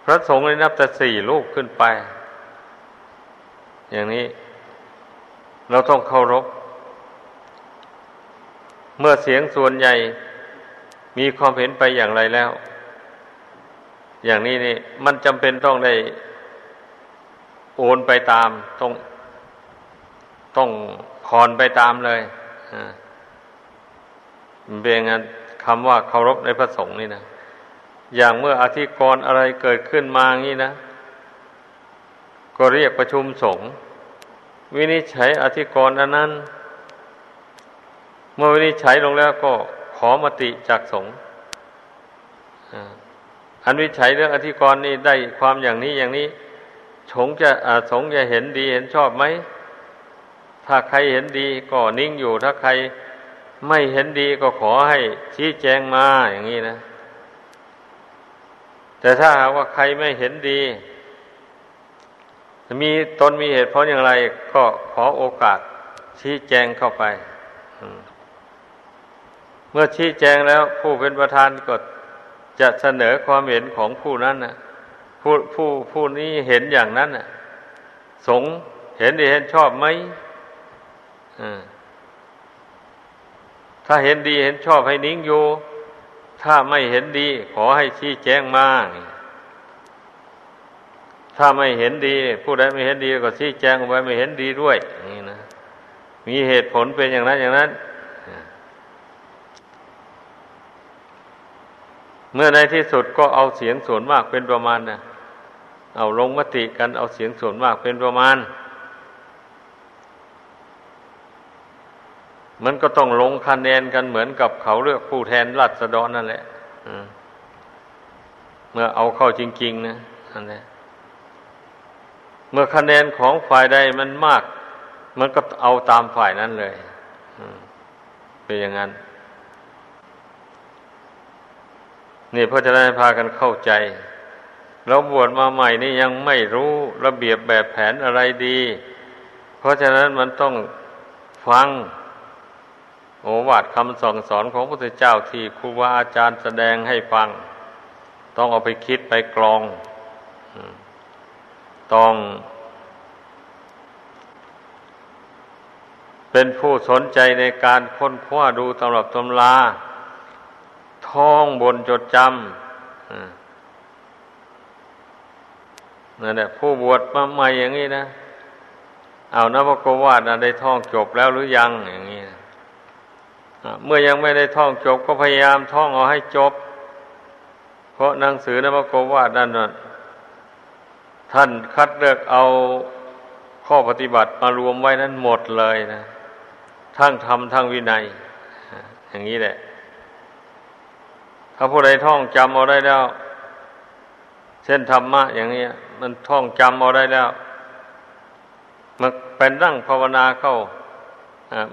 พระสงฆ์ได้นับแต่สี่ลูกขึ้นไป อย่างนี้ เราต้องเคารพ เมื่อเสียงส่วนใหญ่มีความเห็นไปอย่างไรแล้ว อย่างนี้นี่ มันจำเป็นต้องได้โอนไปตามต้อง ต้องคอนไปตามเลยเป็นงั้นคำว่าเคารพในพระสงฆ์นี่นะอย่างเมื่ออธิกรณ์อะไรเกิดขึ้นมางี้นะ ก็เรียกประชุมสงฆ์วินิจฉัยอธิกรณ์อันนั้น เมื่อวินิจฉัยลงแล้วก็ขอมติจากสงฆ์อันวิจัยเรื่องอธิกรณ์นี่ได้ความอย่างนี้อย่างนี้สงจะสงจะเห็นดีเห็นชอบไหม ถ้าใครเห็นดีก็นิ่งอยู่ ถ้าใครไม่เห็นดีก็ขอให้ชี้แจงมาอย่างนี้นะ แต่ถ้าหากว่าใครไม่เห็นดีมีตนมีเหตุผลอย่างไร ก็ขอโอกาสชี้แจงเข้าไป เมื่อชี้แจงแล้วผู้เป็นประธานก็จะเสนอความเห็นของผู้นั้นนะผู้ผู้ผู้นี้เห็นอย่างนั้นนะสงเห็นดีเห็นชอบไหม ถ้าเห็นดีเห็นชอบให้นิ่งอยู่ ถ้าไม่เห็นดี ขอให้ชี้แจงมาถ้าไม่เห็นดี ผู้ใดไม่เห็นดีก็ชี้แจงไว้ไม่เห็นดีด้วยนี่นะมีเหตุผลเป็นอย่างนั้นอย่างนั้น เมื่อในที่สุดก็เอาเสียงส่วนมากเป็นประมาณนะเอาลงมติกันเอาเสียงส่วนมากเป็นประมาณ มันก็ต้องลงคะแนนกันเหมือนกับเขาเลือกผู้แทนรัษฎรนั่นแหละเมื่อเอาเข้าจริง ๆ นะอันนี้เมื่อคะแนนของฝ่ายใดมันมาก มันก็เอาตามฝ่ายนั้นเลยเป็นอย่างนั้น นี่เพราะจะได้พากันเข้าใจเราบวชมาใหม่นี่ยังไม่รู้ระเบียบแบบแผนอะไรดี เพราะฉะนั้นมันต้องฟัง โอวาทคำสั่งสอนของพระพุทธเจ้าที่ครูบาอาจารย์แสดงให้ฟัง ต้องเอาไปคิดไปกรอง ต้องเป็นผู้สนใจในการค้นคว้าดูตำรับตำลา ท่องบนจดจำนั่นแหละผู้บวชมาใหม่อย่างนี้นะ เอานะวโกวาดได้ท่องจบแล้วหรือยังอย่างนี้ เมื่อยังไม่ได้ท่องจบก็พยายามท่องเอาให้จบ เพราะหนังสือนวโกวาดนั่นท่านคัดเลือกเอาข้อปฏิบัติมารวมไว้นั้นหมดเลยนะทั้งธรรมทั้งวินัย อย่างนี้แหละ ถ้าผู้ใดท่องจำเอาได้แล้ว เช่นธรรมะ อย่างนี้มันท่องจำเอาได้แล้ว มันเป็นนั่งภาวนาเข้า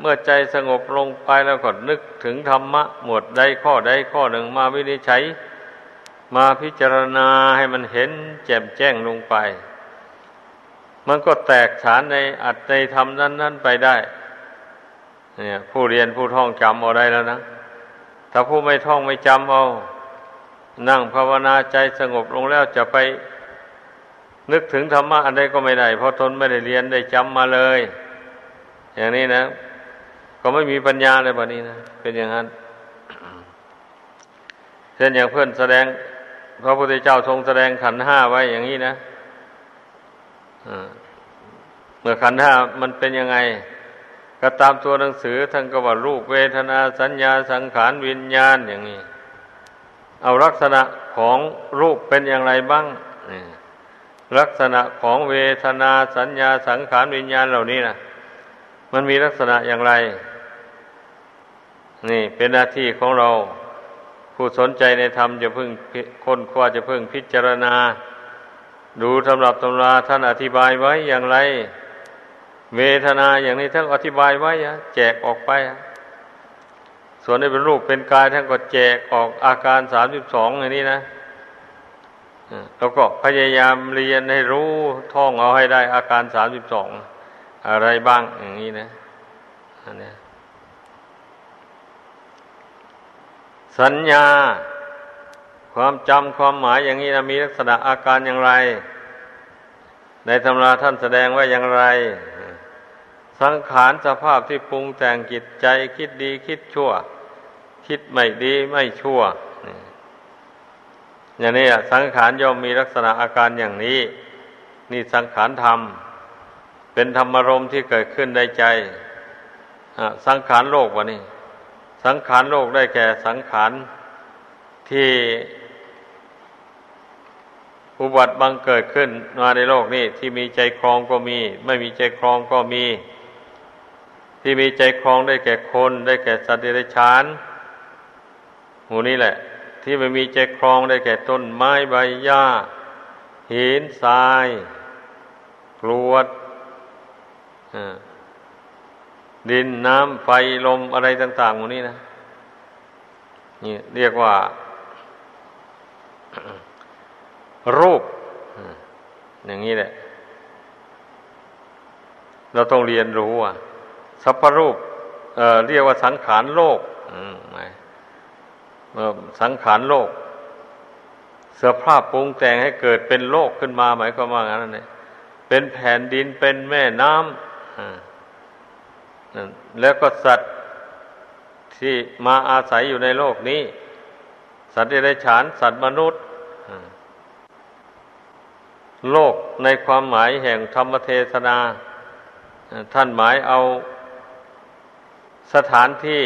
เมื่อใจสงบลงไปแล้วก็นึกถึงธรรมะ หมวดใดข้อใดข้อหนึ่งมาวินิจฉัย มาพิจารณาให้มันเห็นแจ่มแจ้งลงไป มันก็แตกฉานในอัตในธรรมนั้นนั้นไปได้เนี่ยผู้เรียนผู้ท่องจำเอาได้แล้วนะ ถ้าผู้ไม่ท่องไม่จำเอา นั่งภาวนาใจสงบลงแล้วจะไป นึกถึงธรรมะอันใดก็ไม่ได้ เพราะตนไม่ได้เรียนได้จำมาเลย อย่างนี้นะ ก็ไม่มีปัญญาเลยแบบนี้นะ เป็นอย่างนั้นเช่นอย่างเพื่อนแสดง พระพุทธเจ้าทรงแสดงขันห้าไว้อย่างนี้นะเมื่อขันห้ามันเป็นยังไง ก็ตามตัวหนังสือท่านก็ว่ารูปเวทนาสัญญาสังขารวิญญาณอย่างนี้ เอาลักษณะของรูปเป็นอย่างไรบ้างลักษณะของเวทนาสัญญาสังขารวิญญาณเหล่านี้นะมันมีลักษณะอย่างไร นี่เป็นหน้าที่ของเรา ผู้สนใจในธรรมจะพึ่งค้นคว้าจะพึ่งพิจารณา ดูตำรับตำราท่านอธิบายไว้อย่างไร เวทนาอย่างนี้ท่านอธิบายไว้แจกออกไป ส่วนในเป็นรูปเป็นกายท่านก็แจกออกอาการสามสิบสองอย่างนี้นะแล้วก็พยายามเรียนให้รู้ท่องเอาให้ได้อาการสามสิบสองอะไรบ้างอย่างนี้นะอันนี้ สัญญา ความจำความหมายอย่างนี้นะมีลักษณะอาการอย่างไร ในตำราท่านแสดงว่าอย่างไร สังขารสภาพที่ปรุงแต่งจิตใจคิดดีคิดชั่ว คิดไม่ดีไม่ชั่ว อย่างนี้สังขารย่อมมีลักษณะอาการอย่างนี้ นี่สังขารธรรม เป็นธรรมารมที่เกิดขึ้นในใจสังขารโลกวะนี่ สังขารโลกได้แก่สังขารที่อุบัติบังเกิดขึ้นมาในโลกนี้ที่มีใจครองก็มี ไม่มีใจครองก็มี ที่มีใจครองได้แก่คนได้แก่สัตว์เดรัจฉานหมู่นี้แหละ ที่ไม่มีใจครองได้แก่ต้นไม้ใบหญ้าหินทรายกรวด ดินน้ำไฟลมอะไรต่างๆหมดนี้นะนี่เรียกว่า รูป อย่างนี้แหละ เราต้องเรียนรู้อะสัพพรูปเเรียกว่าสังขารโลกอืมสังขารโลก เสื้อผ้าปรุงแต่งให้เกิดเป็นโลกขึ้นมาหมายความว่างั้นเลยเป็นแผ่นดินเป็นแม่น้ำ แล้วก็สัตว์ที่มาอาศัยอยู่ในโลกนี้ สัตว์เดรัจฉาน สัตว์มนุษย์ โลกในความหมายแห่งธรรมเทศนา ท่านหมายเอาสถานที่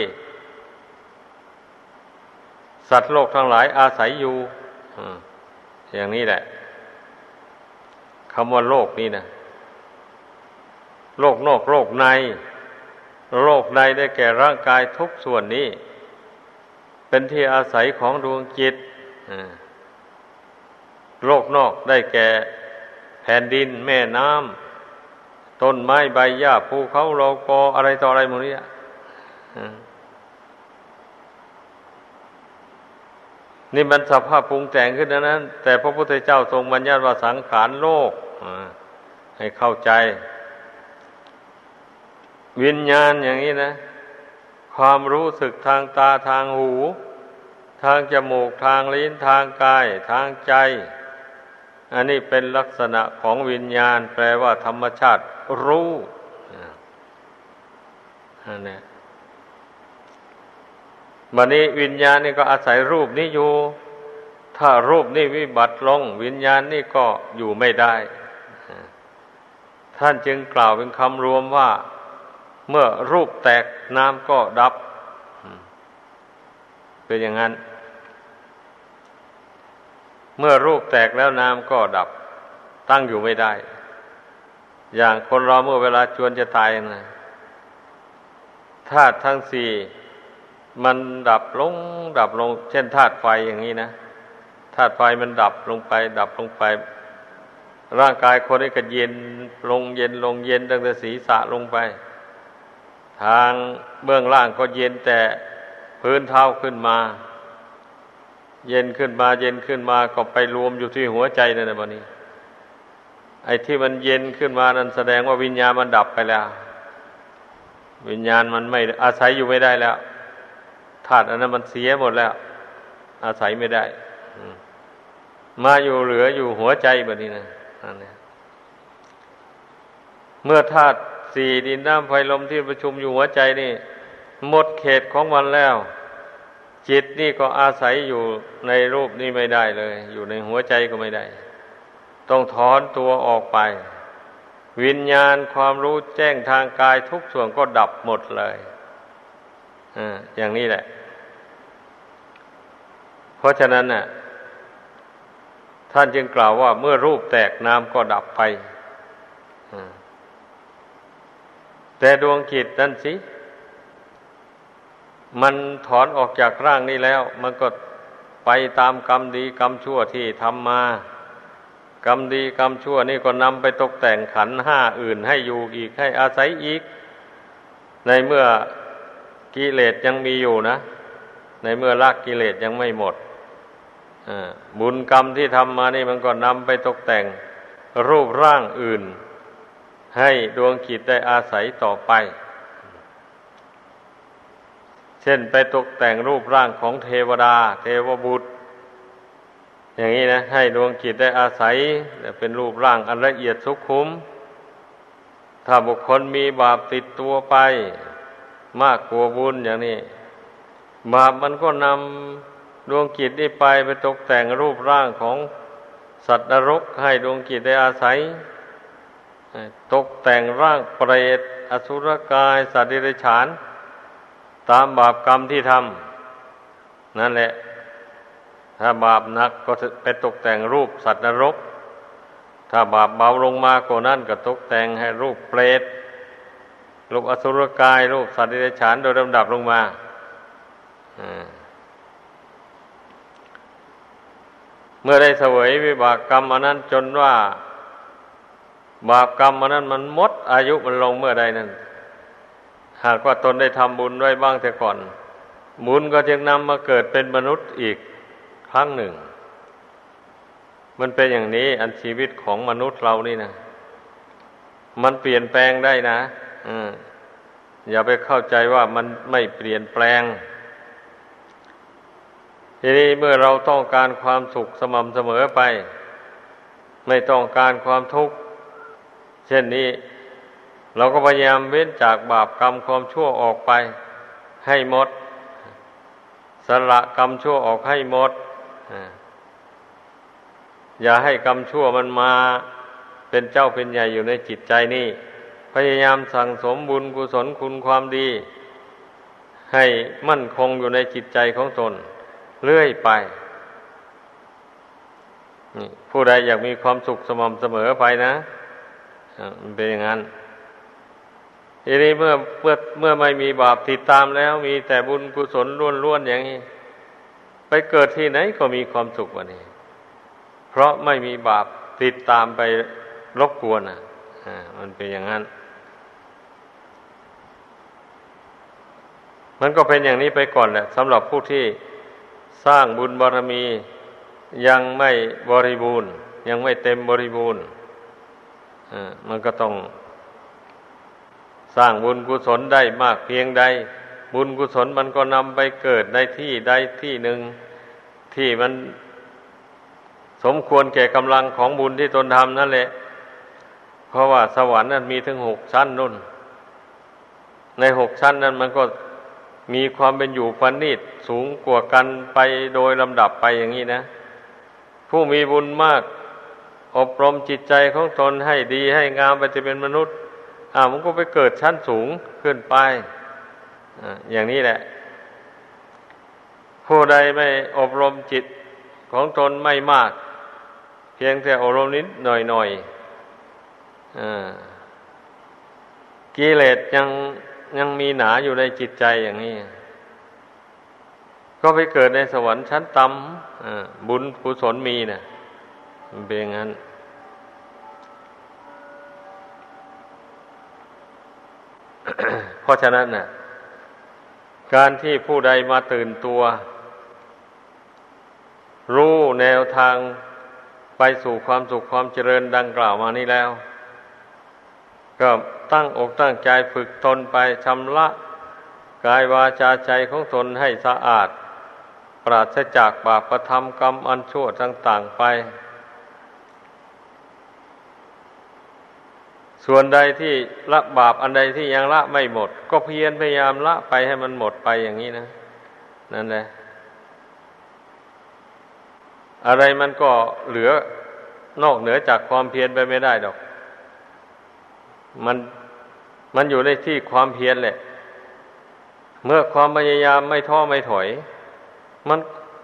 สัตว์โลกทั้งหลายอาศัยอยู่อย่างนี้แหละคำว่าโลกนี่นะโลกนอกโลกใน โลกในได้แก่ร่างกายทุกส่วนนี้ เป็นที่อาศัยของดวงจิตโลกนอกได้แก่แผ่นดินแม่น้ำต้นไม้ใบหญ้าภูเขาโลกออะไรต่ออะไรหมดนี้นี่มันสภาพปรุงแต่งขึ้นนั้น แต่พระพุทธเจ้าทรงบัญญัติว่าสังขารโลกให้เข้าใจ วิญญาณอย่างนี้นะ ความรู้สึกทางตาทางหู ทางจมูกทางลิ้นทางกาย ทางใจ อันนี้เป็นลักษณะของวิญญาณ แปลว่าธรรมชาติรู้อันนี้บันนี้วิญญาณนี่ก็อาศัยรูปนี้อยู่ ถ้ารูปนี้วิบัติลง วิญญาณนี่ก็อยู่ไม่ได้ ท่านจึงกล่าวเป็นคำรวมว่า เมื่อรูปแตกน้ำก็ดับเป็นอย่างนั้น เมื่อรูปแตกแล้วน้ำก็ดับ ตั้งอยู่ไม่ได้ อย่างคนเราเมื่อเวลาจวนจะตายนะธาตุทั้งสี่มันดับลง ดับลง เช่นธาตุไฟอย่างนี้นะธาตุไฟมันดับลงไป ดับลงไป ร่างกายคนนี้ก็เย็นลงเย็นลงเย็นตั้งแต่ศีรษะลงไป ทางเบื้องล่างก็เย็นแต่พื้นเท้าขึ้นมา เย็นขึ้นมา เย็นขึ้นมาก็ไปรวมอยู่ที่หัวใจนั่นแหละบันี้ ไอ้ที่มันเย็นขึ้นมานั้นแสดงว่าวิญญาณมันดับไปแล้ว วิญญาณมันไม่อาศัยอยู่ไม่ได้แล้วธาตุอันนั้นมันเสียหมดแล้ว อาศัยไม่ได้มาอยู่เหลืออยู่หัวใจแบบนี้นะนั่นนี่ยเมื่อธาตุ สี่ดินน้ำไฟลมที่ประชุมอยู่หัวใจนี่ หมดเขตของมันแล้ว จิตนี่ก็อาศัยอยู่ในรูปนี่ไม่ได้เลย อยู่ในหัวใจก็ไม่ได้ ต้องถอนตัวออกไป วิญญาณความรู้แจ้งทางกายทุกส่วนก็ดับหมดเลยอ่าอย่างนี้แหละ เพราะฉะนั้นน่ะ ท่านจึงกล่าวว่าเมื่อรูปแตกน้ำก็ดับไป แต่ดวงจิตนั่นสิ มันถอนออกจากร่างนี้แล้ว มันก็ไปตามกรรมดีกรรมชั่วที่ทำมากรรมดีกรรมชั่วนี่ก็นำไปตกแต่งขันห้าอื่นให้อยู่อีกให้อาศัยอีก ในเมื่อกิเลสยังมีอยู่นะ ในเมื่อละกกิเลสยังไม่หมดบุญกรรมที่ทำมานี่มันก็นำไปตกแต่งรูปร่างอื่น ให้ดวงจิตได้อาศัยต่อไป เช่นไปตกแต่งรูปร่างของเทวดา เทวบุตร อย่างนี้นะ ให้ดวงจิตได้อาศัยเป็นรูปร่างอันละเอียดสุขุม ถ้าบุคคลมีบาปติดตัวไป มากกว่าบุญอย่างนี้ บาปมันก็นำดวงกิจนี่ไปไปตกแต่งรูปร่างของสัตว์นรก ให้ดวงกิจได้อาศัย ตกแต่งร่างเปรต อสุรกาย สัตว์ดิเรกชันตามบาปกรรมที่ทำนั่นแหละ ถ้าบาปหนักก็ไปตกแต่งรูปสัตว์นรก ถ้าบาปเบาลงมากว่านั้นก็ตกแต่งให้รูปเปรต รูปอสุรกาย รูปสัตว์ดิเรกชันโดยลำดับลงมาอ่าเมื่อได้เสวยวิบากกรรมอันนั้นจนว่า บาปกรรมอันนั้นมันมด อายุมันลงเมื่อใดนั้น หากว่าตนได้ทำบุญไว้บ้างแต่ก่อน บุญก็จึงนำมาเกิดเป็นมนุษย์อีกครั้งหนึ่ง มันเป็นอย่างนี้อันชีวิตของมนุษย์เรานี่นะ มันเปลี่ยนแปลงได้นะออย่าไปเข้าใจว่ามันไม่เปลี่ยนแปลง ทีนี้เมื่อเราต้องการความสุขสม่ำเสมอไป ไม่ต้องการความทุกข์ เช่นนี้ เราก็พยายามเว้นจากบาปกรรมความชั่วออกไปให้หมด สละกรรมชั่วออกให้หมด อย่าให้กรรมชั่วมันมาเป็นเจ้าเป็นใหญ่อยู่ในจิตใจนี่ พยายามสั่งสมบุญกุศลคุณความดี ให้มั่นคงอยู่ในจิตใจของตนเรื่อยไปผู้ใดอยากมีความสุขสม่ำเสมอไปนะ มันเป็นอย่างนั้นทีนี้เมื่อเมื่อเมื่อไม่มีบาปติดตามแล้ว มีแต่บุญกุศลล้วนๆอย่างนี้ ไปเกิดที่ไหนก็มีความสุขวันนี้ เพราะไม่มีบาปติดตามไปรบกวนอะมันเป็นอย่างนั้น มันก็เป็นอย่างนี้ไปก่อนแหละสำหรับผู้ที่สร้างบุญบารมียังไม่บริบูรณ์ ยังไม่เต็มบริบูรณ์ มันก็ต้อง สร้างบุญกุศลได้มากเพียงใด บุญกุศลมันก็นำไปเกิดในที่ใดที่หนึ่งที่มันสมควรแก่กำลังของบุญที่ตนทำนั่นแหละ เพราะว่าสวรรค์นั้นมีถึงหกชั้นนุ่น ในหกชั้นนั้นมันก็มีความเป็นอยู่ฟันนิดสูงกว่ากันไปโดยลำดับไปอย่างนี้นะ ผู้มีบุญมาก อบรมจิตใจของตนให้ดีให้งามไปจะเป็นมนุษย์ อ่ามันก็ไปเกิดชั้นสูงขึ้นไปออย่างนี้แหละ ผู้ใดไม่อบรมจิตของตนไม่มาก เพียงแต่อบรมนิดหน่อยหน่อยกิเลสยังยังมีหนาอยู่ในจิตใจอย่างนี้ ก็ไปเกิดในสวรรค์ชั้นต่ำบุญกุศลมีเนะ่ย มันเป็นอย่างนั้นเพราะฉะนั้นน่ะ การที่ผู้ใดมาตื่นตัว รู้แนวทางไปสู่ความสุขความเจริญดังกล่าวมานี้แล้ว ก็ตั้งอกตั้งใจฝึกตนไปชำระกายวาจาใจของตนให้สะอาด ปราศจากบาปประทำกรรมอันชั่วต่าง ๆ ไป ส่วนใดที่ละบาปอันใดที่ยังละไม่หมด ก็เพียรพยายามละไปให้มันหมดไปอย่างนี้นะ นั่นแหละ อะไรมันก็เหลือนอกเหนือจากความเพียรไปไม่ได้ดอก มันมันอยู่ในที่ความเพียรแหละ เมื่อความพยายามไม่ท้อไม่ถอย มัน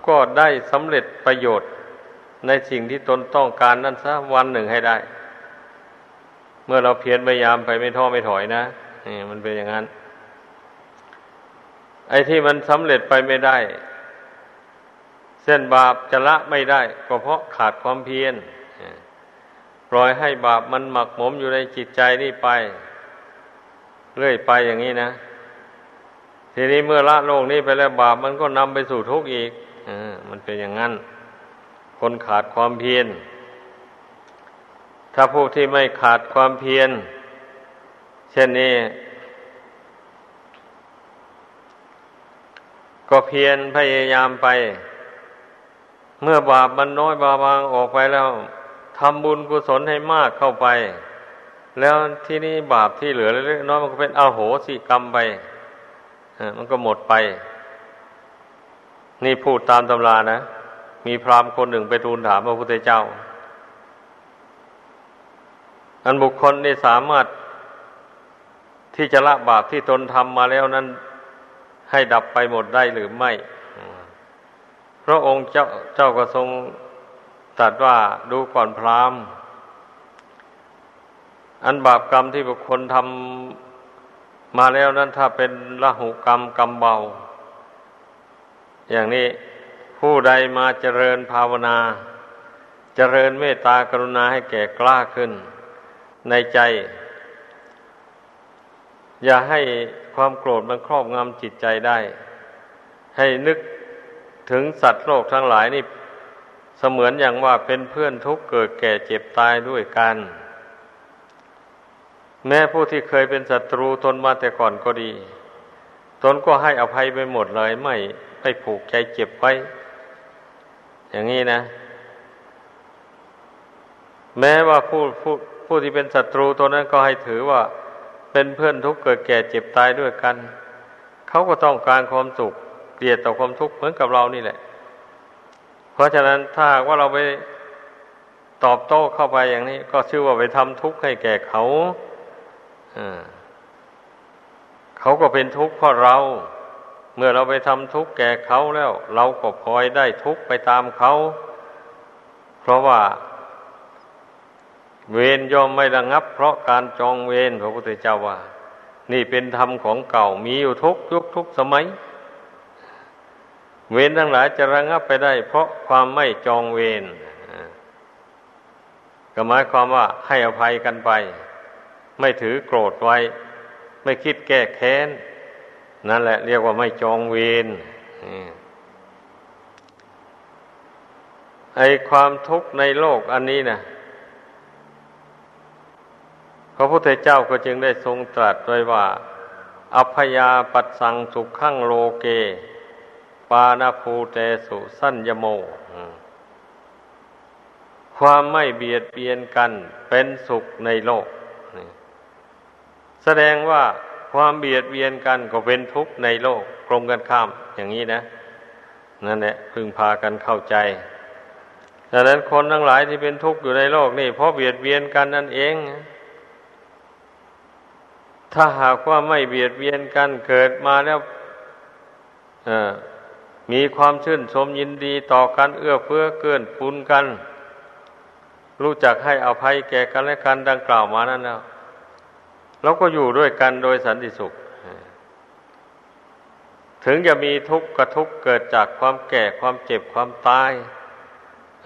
ก็ได้สำเร็จประโยชน์ในสิ่งที่ตนต้องการนั้นซะวันหนึ่งให้ได้ เมื่อเราเพียรพยายามไปไม่ท้อไม่ถอยนะนี่มันเป็นอย่างนั้น ไอ้ที่มันสำเร็จไปไม่ได้ เส้นบาปจะละไม่ได้ ก็เพราะขาดความเพียรปล่อยให้บาปมันหมักหมมอยู่ในจิตใจนี่ไป เรื่อยไปอย่างนี้นะทีนี้เมื่อละโลกนี้ไปแล้วบาปมันก็นำไปสู่ทุกข์อีกอมันเป็นอย่างนั้น คนขาดความเพียร ถ้าผู้ที่ไม่ขาดความเพียร เช่นนี้ ก็เพียรพยายามไป เมื่อบาปมันน้อยบาบางออกไปแล้วทำบุญกุศลให้มากเข้าไป แล้วที่นี้บาปที่เหลือเล็กน้อยมันก็เป็นอโหสิกรรมไปมันก็หมดไป นี่พูดตามตำรานะ มีพราหมณ์คนหนึ่งไปทูลถามพระพุทธเจ้า อันบุคคลนี่สามารถที่จะละบาปที่ตนทำมาแล้วนั้น ให้ดับไปหมดได้หรือไม่พระองค์เจ้าเจ้าก็ทรงตรัสว่าดูก่อนพรามอันบาปกรรมที่บุคคลทำมาแล้วนั้นถ้าเป็นละหุกรรมกรรมเบา อย่างนี้ผู้ใดมาเจริญภาวนา เจริญเมตตากรุณาให้แก่กล้าขึ้น ในใจ อย่าให้ความโกรธมันครอบงำจิตใจได้ ให้นึกถึงสัตว์โลกทั้งหลายนี่ เสมือนอย่างว่าเป็นเพื่อนทุกเกิดแก่เจ็บตายด้วยกัน แม้ผู้ที่เคยเป็นศัตรูตนมาแต่ก่อนก็ดี ตนก็ให้อภัยไปหมดเลยไม่ไม่ผูกใจเจ็บไว้ อย่างนี้นะ แม้ว่าผู้ผู้ ผู้ที่เป็นศัตรูตัวนั้นก็ให้ถือว่า เป็นเพื่อนทุกข์เกิดแก่เจ็บตายด้วยกัน เขาก็ต้องการความสุขเกลียดต่อความทุกข์เหมือนกับเรานี่แหละ เพราะฉะนั้นถ้าว่าเราไปตอบโต้เข้าไปอย่างนี้ ก็ชื่อว่าไปทำทุกข์ให้แก่เขาเขาก็เป็นทุกข์เพราะเรา เมื่อเราไปทำทุกข์แก่เขาแล้ว เราก็พลอยได้ทุกข์ไปตามเขา เพเพราะว่า เวรย่อมไม่ระงับ เพราะการจองเวรพระพุทธเจ้าว่า นี่เป็นธรรมของเก่ามีอยู่ทุกยุคทุกสมัย เวรทั้งหลายจะระงับไปได้ เพราะความไม่จองเวรก็หมายความว่าให้อภัยกันไป ไม่ถือโกรธไว้ ไม่คิดแก้แค้น นั่นแหละเรียกว่าไม่จองเวรไอความทุกข์ในโลกอันนี้นะ พระพุทธเจ้าก็จึงได้ทรงตรัสไว้ว่า อัพยาปัสสังสุขขังโลเก ปานาภูเตสุสัญญโม ความไม่เบียดเบียนกันเป็นสุขในโลก แสดงว่าความเบียดเบียนกันก็เป็นทุกข์ในโลกกลมกันข้ามอย่างนี้นะนั่นแหละพึงพากันเข้าใจดังนั้นคนทั้งหลายที่เป็นทุกข์อยู่ในโลกนี่เพราะเบียดเบียนกันนั่นเอง ถ้าหากว่าไม่เบียดเบียนกันเกิดมาแล้วมีความชื่นชมยินดีต่อกันเอื้อเฟื้อเกื้อนปุนกัน รู้จักให้อภัยแก่กันและกันดังกล่าวมานั้นแล้วเราก็อยู่ด้วยกันโดยสันติสุข ถึงจะมีทุกข์กระทุกเกิดจากความแก่ความเจ็บความตาย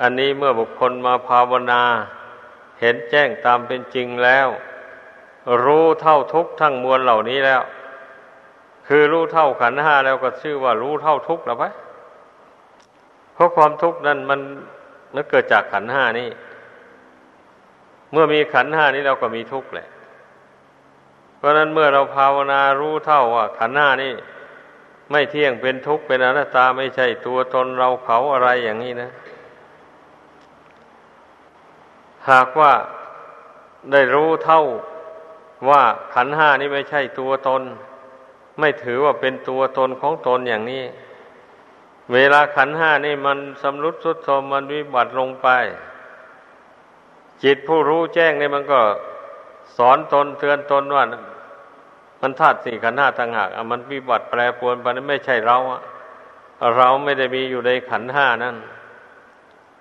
อันนี้เมื่อบุคคลมาภาวนา เห็นแจ้งตามเป็นจริงแล้ว รู้เท่าทุกทั้งมวลเหล่านี้แล้ว คือรู้เท่าขันห้าแล้วก็ชื่อว่ารู้เท่าทุกแล้วไหมเพราะความทุกข์นั้นมันมันเกิดจากขันห้านี้เมื่อมีขันห้านี้เราก็มีทุกข์แหละ เพราะนั้นเมื่อเราภาวนารู้เท่าว่าขันห้านี้ไม่เที่ยงเป็นทุกข์เป็นอนัตตาไม่ใช่ตัวตนเราเขาอะไรอย่างนี้นะ หากว่าได้รู้เท่า ว่าขันห้านี้ไม่ใช่ตัวตน ไม่ถือว่าเป็นตัวตนของตนอย่างนี้ เวลาขันห้านี่มันสำรุดสุดโทมมันวิบัติลงไป จิตผู้รู้แจ้งนี่มันก็สอนตนเตือนตนว่ามันธาตุสี่ขันห้าต่างหากมันวิบัติแปรปรวนไปนั้นไม่ใช่เราเราไม่ได้มีอยู่ในขันห้านั่น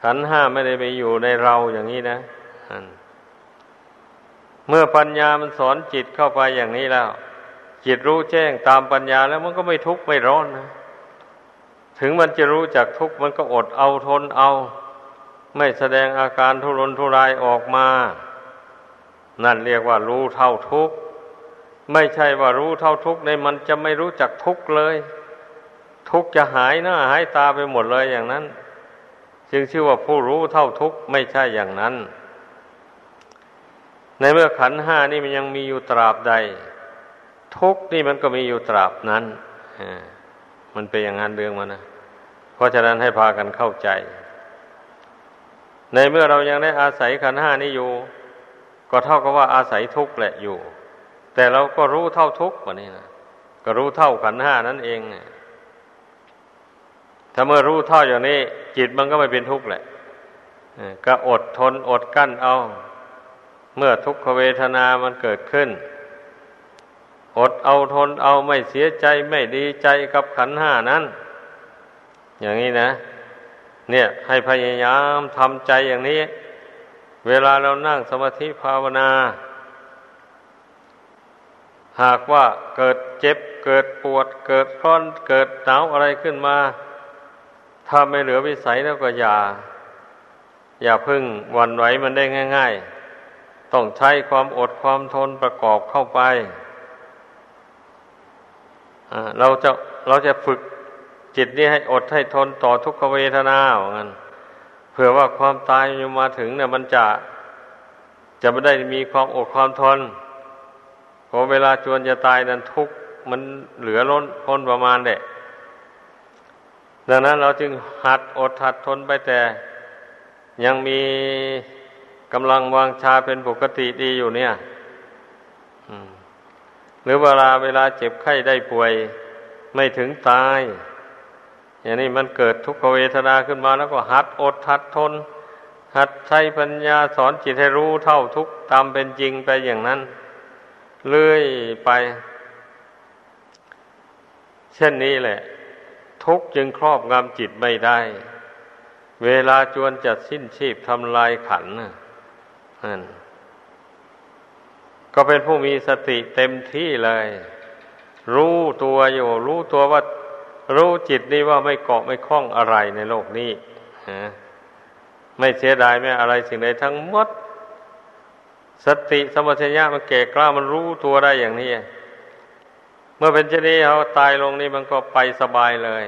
ขันห้าไม่ได้ไปอยู่ในเราอย่างนี้นะ เมื่อปัญญามันสอนจิตเข้าไปอย่างนี้แล้ว จิตรู้แจ้งตามปัญญาแล้วมันก็ไม่ทุกข์ไม่ร้อนนะ ถึงมันจะรู้จักทุกข์มันก็อดเอาทนเอา ไม่แสดงอาการทุรนทุรายออกมา นั่นเรียกว่ารู้เท่าทุกข์ไม่ใช่ว่ารู้เท่าทุกข์ในมันจะไม่รู้จักทุกข์เลย ทุกข์จะหายหน้าหายตาไปหมดเลยอย่างนั้น จึงชื่อว่าผู้รู้เท่าทุกข์ไม่ใช่อย่างนั้น ในเมื่อขันห้านี่มันยังมีอยู่ตราบใด ทุกนี่มันก็มีอยู่ตราบนั้นมันเป็นอย่างนั้นเรื่องมันนะเพราะฉะนั้นให้พากันเข้าใจ ในเมื่อเรายังได้อาศัยขันห้านี้อยู่ ก็เท่ากับว่าอาศัยทุกแหละอยู่ แต่เราก็รู้เท่าทุกข์วะนี่นะก็รู้เท่าขันห้านั่นเองถ้าเมื่อรู้เท่าอย่างนี้ จิตมันก็ไม่เป็นทุกข์แหละก็อดทนอดกั้นเอา เมื่อทุกขเวทนามันเกิดขึ้น อดเอาทนเอาไม่เสียใจไม่ดีใจกับขันห้านั้น อย่างนี้นะ เนี่ยให้พยายามทำใจอย่างนี้ เวลาเรานั่งสมาธิภาวนา หากว่าเกิดเจ็บเกิดปวด เกิดร้อนเกิดหนาวอะไรขึ้นมา ถ้าไม่เหลือวิสัยแล้วก็อย่า อย่าพึ่งวันไหวมันได้ง่าย ๆ ต้องใช้ความอดความทนประกอบเข้าไป เราจะเราจะฝึกจิตนี้ให้อดให้ทนต่อทุกขเวทนาเหมือนกันเผื่อว่าความตายอยู่มาถึงเนี่ยมันจะจะไม่ได้มีความอดความทนพอเวลาจวนจะตายนั้นทุกมันเหลือล้นพ้นประมาณเด็กดังนั้นเราจึงหัดอดหัดทนไปแต่ ยังมี กำลังวางชาเป็นปกติดีอยู่เนี่ยหรือเวลาเวลาเจ็บไข้ได้ป่วย ไม่ถึงตาย อย่างนี้มันเกิดทุกขเวทนาขึ้นมาแล้วก็หัดอดหัดทน หัดใช้ปัญญาสอนจิตให้รู้เท่าทุกตามเป็นจริงไปอย่างนั้น เลื่อยไป เช่นนี้แหละ ทุกจึงครอบงำจิตไม่ได้ เวลาจวนจะสิ้นชีพทำลายขันนั่น ก็เป็นผู้มีสติเต็มที่เลย รู้ตัวอยู่ รู้ตัวว่า รู้จิตนี่ว่าไม่เกาะไม่คล้องอะไรในโลกนี้ไม่เสียดายไม่อะไรสิ่งใดทั้งหมด สติสมัชญญะมันเก่กล้ามันรู้ตัวได้อย่างนี้เมื่อเป็นเช่นนี้เขาตายลงนี่มันก็ไปสบายเลย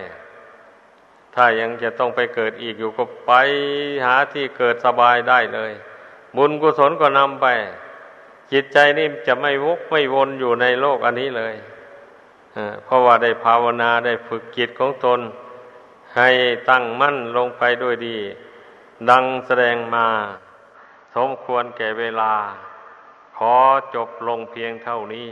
ถ้ายังจะต้องไปเกิดอีกอยู่ก็ไปหาที่เกิดสบายได้เลย บุญกุศลก็นำไป จิตใจนี่จะไม่วกไม่วนอยู่ในโลกอันนี้เลยเพราะว่าได้ภาวนาได้ฝึกจิตของตน ให้ตั้งมั่นลงไปด้วยดี ดังแสดงมา สมควรแก่เวลา ขอจบลงเพียงเท่านี้